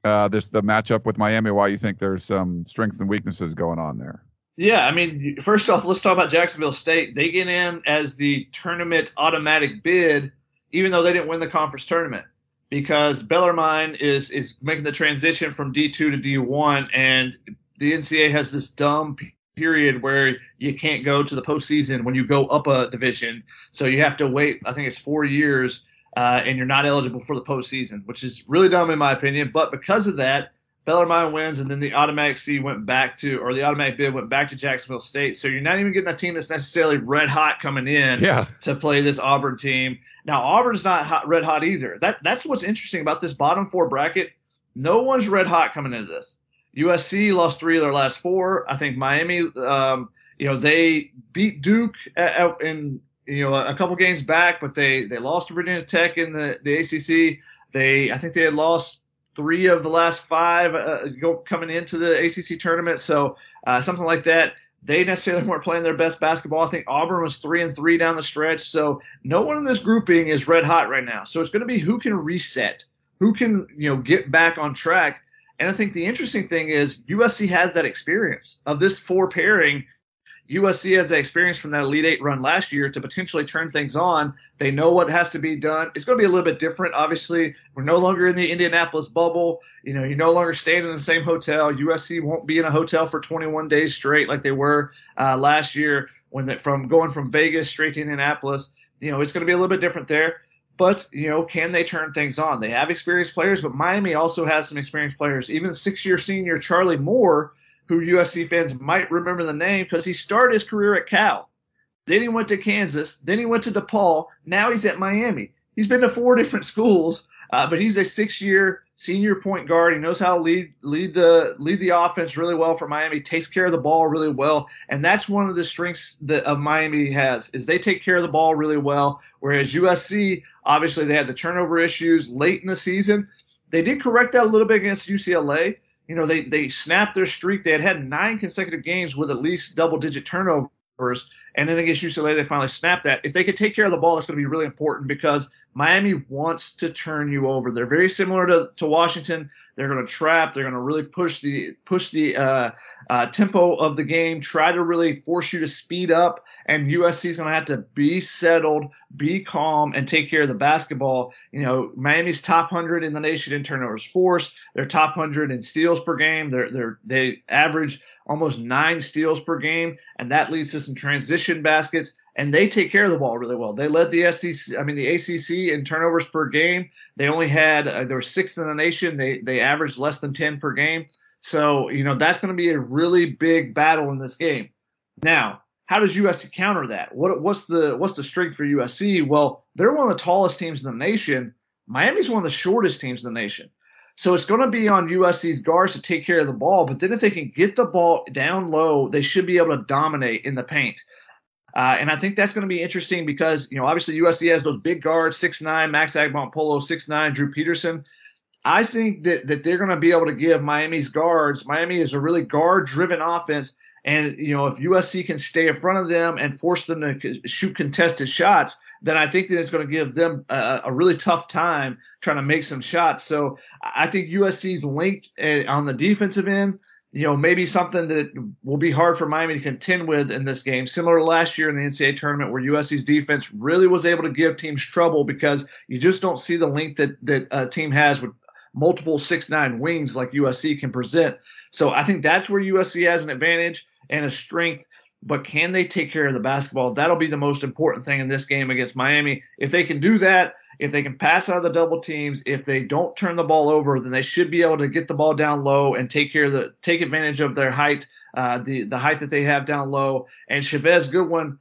uh, this the matchup with Miami. Why you think there's some strengths and weaknesses going on there? Yeah, I mean, first off, let's talk about Jacksonville State. They get in as the tournament automatic bid, even though they didn't win the conference tournament, because Bellarmine is is making the transition from D2 to D1, and the NCAA has this dumb period where you can't go to the postseason when you go up a division, so you have to wait. I think it's four years, uh, and you're not eligible for the postseason, which is really dumb in my opinion. But because of that Bellarmine wins, and then the automatic seed went back to, or the automatic bid went back to Jacksonville State. So you're not even getting a team that's necessarily red hot coming in yeah. to play this Auburn team. Now Auburn's not hot, red hot either. That that's what's interesting about this bottom four bracket. No one's red hot coming into this. USC lost three of their last four. I think Miami, um, you know, they beat Duke in you know a couple games back, but they they lost to Virginia Tech in the the ACC. They I think they had lost three of the last five uh, coming into the ACC tournament. So uh, something like that. They necessarily *laughs* weren't playing their best basketball. I think Auburn was three and three down the stretch. So no one in this grouping is red hot right now. So it's going to be who can reset, who can you know get back on track. And I think the interesting thing is USC has that experience of this four pairing USC has the experience from that Elite Eight run last year to potentially turn things on. They know what has to be done. It's going to be a little bit different. Obviously, we're no longer in the Indianapolis bubble. You know, you're no longer staying in the same hotel. USC won't be in a hotel for 21 days straight like they were uh, last year. when they, from going from Vegas straight to Indianapolis. You know, it's going to be a little bit different there. But you know, can they turn things on? They have experienced players, but Miami also has some experienced players. Even six-year senior Charlie Moore, who USC fans might remember the name because he started his career at Cal. Then he went to Kansas. Then he went to DePaul. Now he's at Miami. He's been to four *laughs* different schools, uh, but he's a six-year senior point guard. He knows how to lead lead the lead the offense really well for Miami. Takes care of the ball really well, and that's one of the strengths that of Miami has is they take care of the ball really well. Whereas USC, obviously, they had the turnover issues late in the season. They did correct that a little bit against UCLA. You know, they they snapped their streak. They had had nine consecutive games with at least double digit turnovers. And then against UCLA, they finally snapped that. If they could take care of the ball, it's going to be really important because Miami wants to turn you over. They're very similar to, to Washington. They're going to trap. They're going to really push the push the uh, uh, tempo of the game. Try to really force you to speed up. And USC is going to have to be settled, be calm, and take care of the basketball. You know, Miami's top hundred in the nation in turnovers forced. They're top hundred in steals per game. They're they're they average almost nine steals per game, and that leads to some transition baskets and they take care of the ball really well. They led the SEC, I mean the ACC in turnovers per game. They only had uh, they were sixth in the nation. They they averaged less than ten per game. So you know that's going to be a really big battle in this game. Now, how does USC counter that? What what's the what's the strength for USC? Well, they're one of the tallest teams in the nation. Miami's one of the shortest teams in the nation. So it's going to be on USC's guards to take care of the ball. But then if they can get the ball down low, they should be able to dominate in the paint. Uh, and I think that's going to be interesting because, you know, obviously USC has those big guards, six nine, Max Agbonkpolo, six nine, Drew Peterson. I think that, that they're going to be able to give Miami's guards. Miami is a really guard driven offense. And, you know, if USC can stay in front of them and force them to shoot contested shots, then I think that it's going to give them a, a really tough time trying to make some shots. So I think USC's linked uh, on the defensive end you know, maybe something that will be hard for Miami to contend with in this game, similar to last year in the NCAA tournament where USC's defense really was able to give teams trouble because you just don't see the length that, that a team has with multiple six nine wings like USC can present. So I think that's where USC has an advantage and a strength. But can they take care of the basketball? That'll be the most important thing in this game against Miami. If they can do that, if they can pass out of the double teams, if they don't turn the ball over, then they should be able to get the ball down low and take care of the take advantage of their height, uh, the the height that they have down low. And Chavez Goodwin,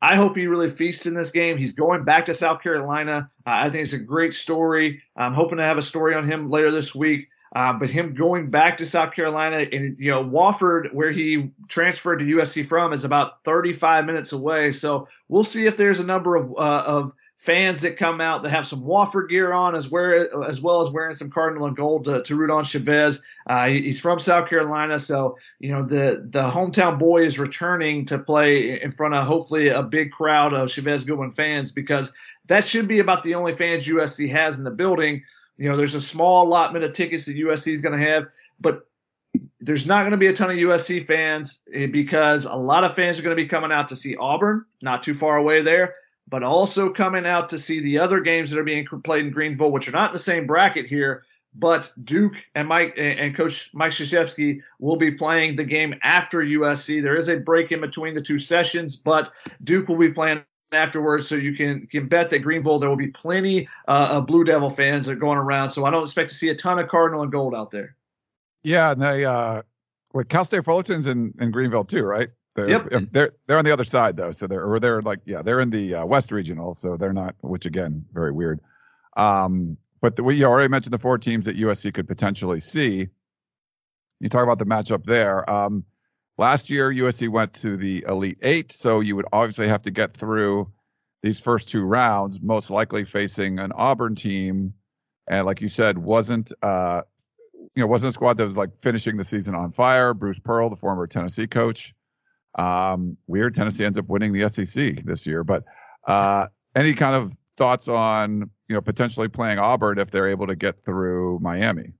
I hope he really feasts in this game. He's going back to South Carolina. Uh, I think it's a great story. I'm hoping to have a story on him later this week. Uh, but him going back to South Carolina and you know Wofford, where he transferred to USC from, is about 35 minutes away. So we'll see if there's a number of uh, of fans that come out that have some Wofford gear on as, as well as wearing some Cardinal and gold to, to root on Chavez. Uh, he's from South Carolina, so you know the the hometown boy is returning to play in front of hopefully a big crowd of Chavez Goodwin fans because that should be about the only fans USC has in the building. You know, there's a small allotment of tickets that USC is going to have, but there's not going to be a ton of USC fans eh, because a lot of fans are going to be coming out to see Auburn, not too far away there but also coming out to see the other games that are being played in Greenville, which are not in the same bracket here. But Duke and Mike and Coach Mike Krzyzewski will be playing the game after USC. There is a break in between the two sessions, but Duke will be playing afterwards. So you can can bet that Greenville there will be plenty uh, of Blue Devil fans that are going around. So I don't expect to see a ton of Cardinal and Gold out there. Yeah, and they uh, wait, Cal State Fullerton's in in Greenville too, right? They're, yep. they're they're on the other side though, so they're or they're like yeah they're in the uh, West Regional, so they're not, which again very weird. Um, but the, we already mentioned the four teams that USC could potentially see. You talk about the matchup there. Um, last year USC went to the Elite Eight, so you would obviously have to get through these first two rounds, most likely facing an Auburn team, and like you said, wasn't uh, you know wasn't a squad that was like finishing the season on fire. Bruce Pearl, the former Tennessee coach um, weird. Tennessee ends up winning the SEC this year. But uh, any kind of thoughts on you know potentially playing Auburn if they're able to get through Miami?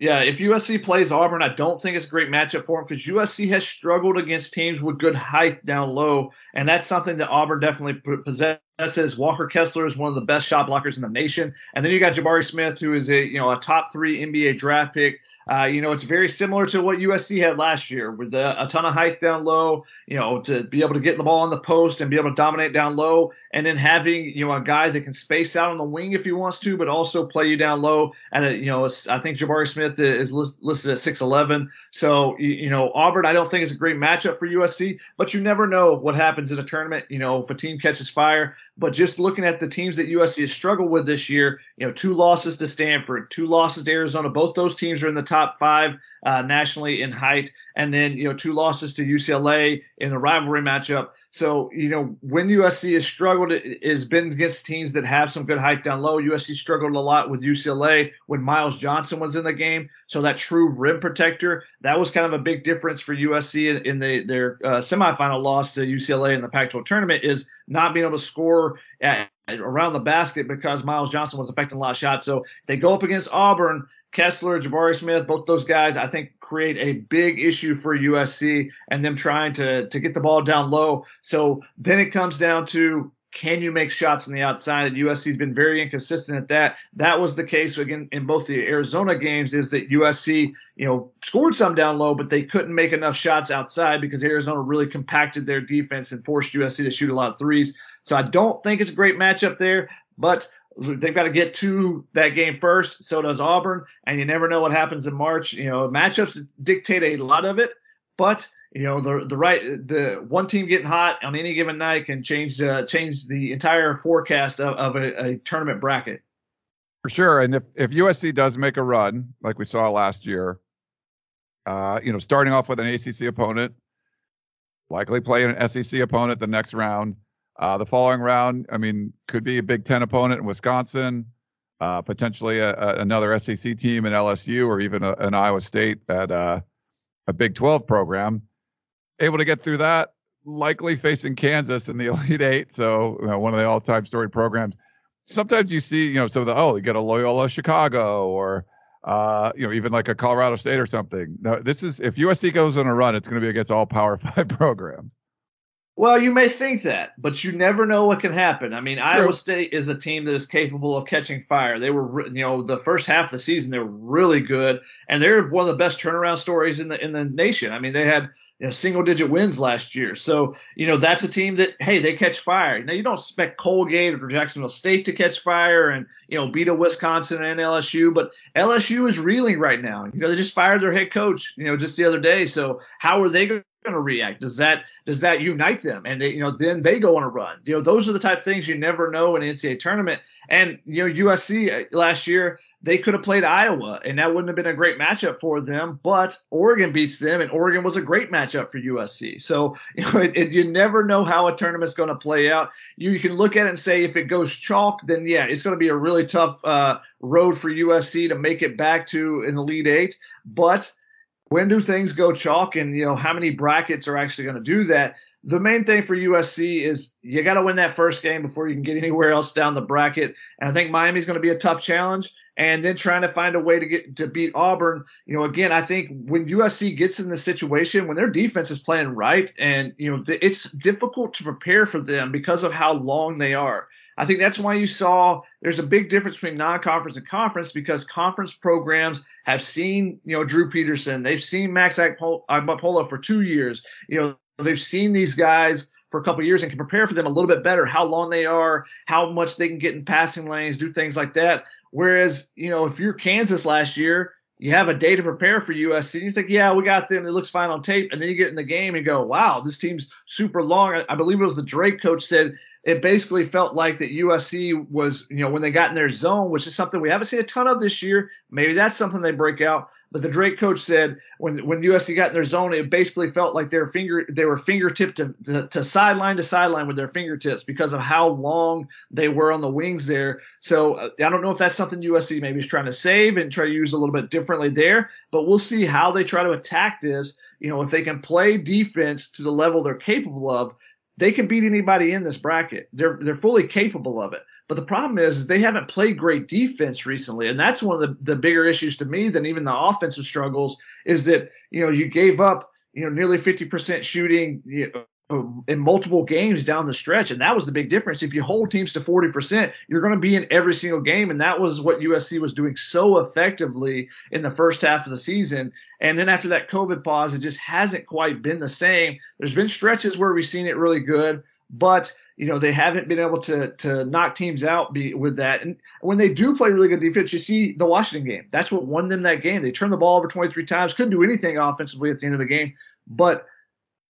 Yeah, if USC plays Auburn, I don't think it's a great matchup for them because USC has struggled against teams with good height down low, and that's something that Auburn definitely possesses. Walker Kessler is one of the best shot blockers in the nation, and then you got Jabari Smith, who is a you know a top three NBA draft pick. Uh, you know, it's very similar to what USC had last year with a, a ton of height down low, you know, to be able to get the ball on the post and be able to dominate down low. And then having, you know, a guy that can space out on the wing if he wants to, but also play you down low. And, you know, I think Jabari Smith is listed at 6'11. So, you know, Auburn, I don't think is a great matchup for USC, but you never know what happens in a tournament, you know, if a team catches fire. But just looking at the teams that USC has struggled with this year, you know, two losses to Stanford, two losses to Arizona. Both those teams are in the top five uh, nationally in height, and then you know two losses to UCLA in the rivalry matchup. So you know when USC has struggled, it has been against teams that have some good height down low. USC struggled a lot with UCLA when Myles Johnson was in the game. So that true rim protector that was kind of a big difference for USC in, in the, their uh, semifinal loss to UCLA in the Pac-12 tournament is not being able to score at, around the basket because Myles Johnson was affecting a lot of shots. So they go up against Auburn Kessler, Jabari Smith, both those guys, I think, create a big issue for USC and them trying to to get the ball down low. So then it comes down to can you make shots on the outside? And USC's been very inconsistent at that. That was the case again in both the Arizona games. Is that USC, you know, scored some down low, but they couldn't make enough shots outside because Arizona really compacted their defense and forced USC to shoot a lot of threes. So I don't think it's a great matchup there, but they've got to get to that game first. So does Auburn, and you never know what happens in March. You know, matchups dictate a lot of it, but you know the the right the one team getting hot on any given night can change uh, change the entire forecast of, of a, a tournament bracket. For sure, and if if USC does make a run like we saw last year, uh, you know, starting off with an ACC opponent, likely playing an SEC opponent the next round uh, the following round, I mean, could be a Big Ten opponent in Wisconsin, uh, potentially a, a, another SEC team in LSU, or even a, an Iowa State at uh, a Big 12 program. Able to get through that, likely facing Kansas in the *laughs* Elite Eight, so you know, one of the all-time storied programs. Sometimes you see, you know, some of the oh, you get a Loyola Chicago or uh, you know, even like a Colorado State or something. Now, this is if USC goes on a run, it's going to be against all Power *laughs* Five programs. Well, you may think that, but you never know what can happen. I mean, True. Iowa State is a team that is capable of catching fire. They were, you know, the first half of the season they were really good, and they're one of the best turnaround stories in the in the nation. I mean, they had you know, single digit wins last year, so you know that's a team that hey they catch fire. Now you don't expect Colgate or Jacksonville State to catch fire and you know beat a Wisconsin and LSU, but LSU is reeling right now. You know they just fired their head coach, you know, just the other day. So how are they going going to react? Does that does that unite them? And they, you know, then they go on a run. You know, those are the type of things you never know in an NCAA tournament. And you know, USC uh, last year they could have played Iowa, and that wouldn't have been a great matchup for them. But Oregon beats them, and Oregon was a great matchup for USC. So *laughs* you know, it, it, you never know how a tournament's going to play out. You, you, can look at it and say if it goes chalk, then yeah, it's going to be a really tough uh, road for USC to make it back to an Elite Eight. But when do things go chalk and you know how many brackets are actually going to do that the main thing for USC is you got to win that first game before you can get anywhere else down the bracket. And I think Miami's going to be a tough challenge. And then trying to find a way to get to beat Auburn. You know, again, I think when USC gets in the situation when their defense is playing right, and you know, it's difficult to prepare for them because of how long they are. I think that's why you saw there's a big difference between non-conference and conference because conference programs have seen, you know, Drew Peterson, they've seen Max Agbonkpolo for two years, you know, they've seen these guys for a couple years and can prepare for them a little bit better, how long they are, how much they can get in passing lanes, do things like that. Whereas, you know, if you're Kansas last year, you have a day to prepare for USC. And you think, yeah, we got them. It looks fine on tape. And then you get in the game and go, wow, this team's super long. I believe it was the Drake coach said it basically felt like that USC was, you know, when they got in their zone, which is something we haven't seen a ton of this year. Maybe that's something they break out. But the Drake coach said when when USC got in their zone, it basically felt like their finger they were fingertip to, to, to sideline to sideline with their fingertips because of how long they were on the wings there. So uh, I don't know if that's something USC maybe is trying to save and try to use a little bit differently there. But we'll see how they try to attack this. You know, if they can play defense to the level they're capable of, they can beat anybody in this bracket. They're they're fully capable of it. But the problem is, is they haven't played great defense recently, and that's one of the, the bigger issues to me than even the offensive struggles. Is that you know you gave up you know nearly 50% shooting, you know, in multiple games down the stretch, and that was the big difference. If you hold teams to 40%, you're going to be in every single game, and that was what USC was doing so effectively in the first half of the season. And then after that COVID pause, it just hasn't quite been the same. There's been stretches where we've seen it really good, but you know they haven't been able to to knock teams out be, with that. And when they do play really good defense, you see the Washington game. That's what won them that game. They turned the ball over 23 times, couldn't do anything offensively at the end of the game, but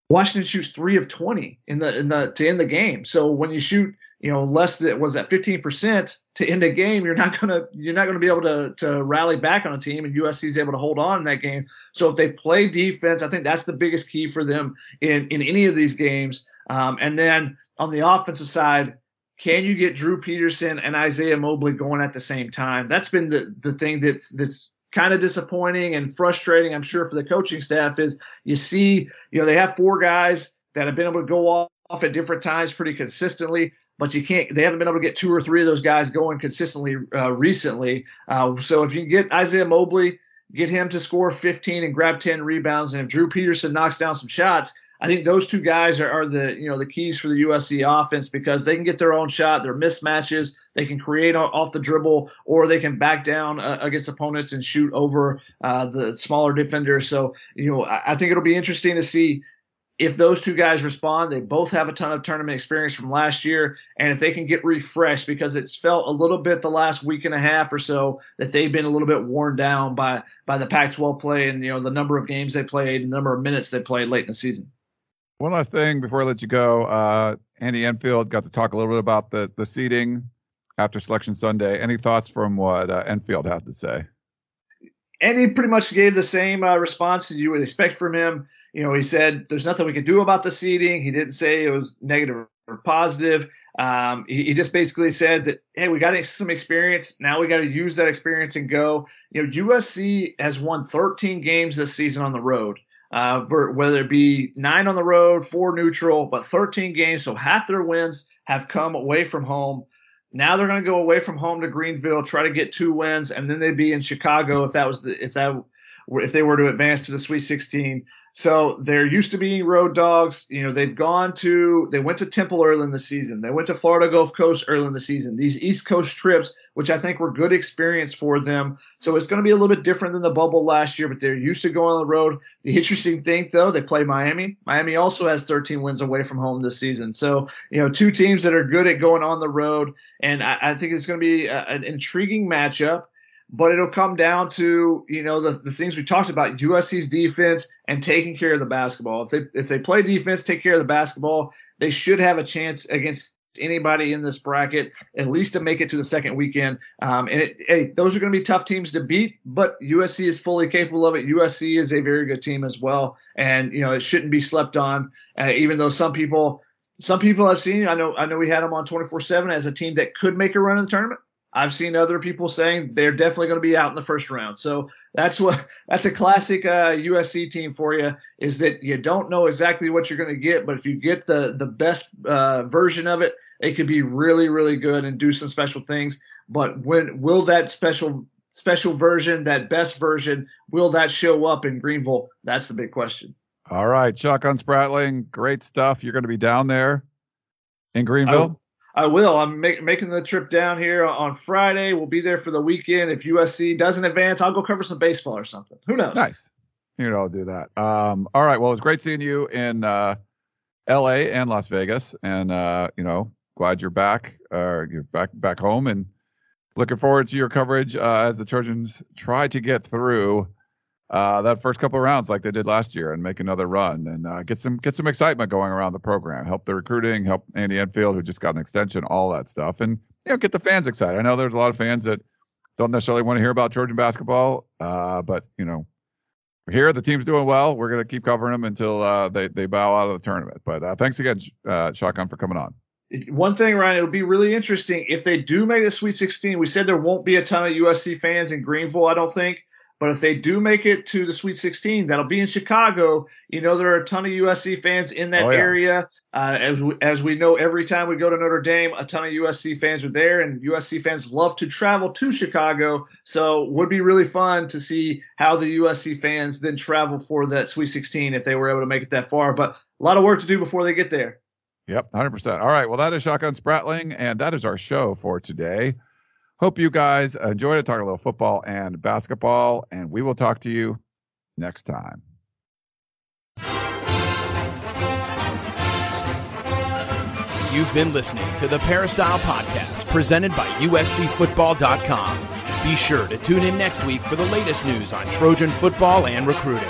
Washington shoots three of 20 in the in the to end the game. So when you shoot, you know, less than was that 15 percent to end a game, you're not gonna you're not gonna be able to to rally back on a team, and USC is able to hold on in that game. So if they play defense, I think that's the biggest key for them in in any of these games. Um, and then on the offensive side, can you get Drew Peterson and Isaiah Mobley going at the same time? That's been the the thing that's that's kind of disappointing and frustrating, I'm sure, for the coaching staff is you see, you know, they have four guys that have been able to go off, at different times pretty consistently, but you can't, they haven't been able to get two or three of those guys going consistently uh, recently. Uh, so if you get Isaiah Mobley, get him to score 15 and grab 10 rebounds, and if Drew Peterson knocks down some shots, I think those two guys are, are, the you know the keys for the USC offense because they can get their own shot, their mismatches, they can create off the dribble, or they can back down uh, against opponents and shoot over uh, the smaller defenders. So you know I, I think it'll be interesting to see if those two guys respond. They both have a ton of tournament experience from last year, and if they can get refreshed because it's felt a little bit the last week and a half or so that they've been a little bit worn down by by the Pac-12 play and you know the number of games they played, the number of minutes they played late in the season. One last thing before I let you go. Uh, Andy Enfield got to talk a little bit about the the seating after Selection Sunday. Any thoughts from what uh, Enfield had to say? Andy pretty much gave the same uh, response you would expect from him. You know, he said there's nothing we can do about the seating. He didn't say it was negative or positive. Um, he, he, just basically said that, hey, we got some experience. Now we got to use that experience and go. You know, USC has won 13 games this season on the road uh, for, whether it be nine on the road, four neutral, but 13 games. So half their wins have come away from home. Now they're going to go away from home to Greenville, try to get two wins, and then they'd be in Chicago if that was the, if that if they were to advance to the Sweet 16. So they're used to being road dogs. You know, they've gone to, they went to Temple early in the season. They went to Florida Gulf Coast early in the season. These East Coast trips, which I think were good experience for them. So it's going to be a little bit different than the bubble last year, but they're used to going on the road. The interesting thing, though, they play Miami. Miami also has 13 wins away from home this season. So, you know, two teams that are good at going on the road. And I, I think it's going to be a, an intriguing matchup but it'll come down to you know the, the things we talked about USC's defense and taking care of the basketball. If they if they play defense, take care of the basketball, they should have a chance against anybody in this bracket at least to make it to the second weekend. Um, and it, hey, those are going to be tough teams to beat, but USC is fully capable of it. USC is a very good team as well, and you know it shouldn't be slept on. Uh, even though some people some people I've seen, I know I know we had them on 24/7 as a team that could make a run in the tournament. I've seen other people saying they're definitely going to be out in the first round. So that's what *laughs* that's a classic uh, USC team for you is that you don't know exactly what you're going to get, but if you get the the best uh, version of it, it could be really really good and do some special things. But when will that special special version, that best version, will that show up in Greenville? That's the big question. All right, Shotgun Spratling, great stuff. You're going to be down there in Greenville. I will. I'm make, making the trip down here on Friday. We'll be there for the weekend. If USC doesn't advance, I'll go cover some baseball or something. Who knows? Nice. You know, I'll do that. Um, all right. Well, it's great seeing you in uh, L.A. and Las Vegas, and uh, you know, glad you're back. Uh, you're back back home, and looking forward to your coverage uh, as the Trojans try to get through uh, that first couple of rounds like they did last year and make another run and uh, get some get some excitement going around the program. Help the recruiting, help Andy Enfield who just got an extension, all that stuff, and you know get the fans excited. I know there's a lot of fans that don't necessarily want to hear about Trojan basketball, uh, but you know we're here. The team's doing well. We're gonna keep covering them until uh, they they bow out of the tournament. But uh, thanks again, uh, Shotgun, for coming on. One thing, Ryan, it'll be really interesting if they do make the Sweet 16. We said there won't be a ton of USC fans in Greenville, I don't think. But if they do make it to the Sweet 16, that'll be in Chicago. You know, there are a ton of USC fans in that oh, yeah. area. Uh, as we, as we know, every time we go to Notre Dame, a ton of USC fans are there, and USC fans love to travel to Chicago. So, would be really fun to see how the USC fans then travel for that Sweet 16 if they were able to make it that far. But a lot of work to do before they get there. Yep, 100%. All right. Well, that is Shotgun Spratling, and that is our show for today. Hope you guys enjoyed it, talking a little football and basketball, and we will talk to you next time. You've been listening to the Peristyle Podcast presented by USCFootball.com. Be sure to tune in next week for the latest news on Trojan football and recruiting.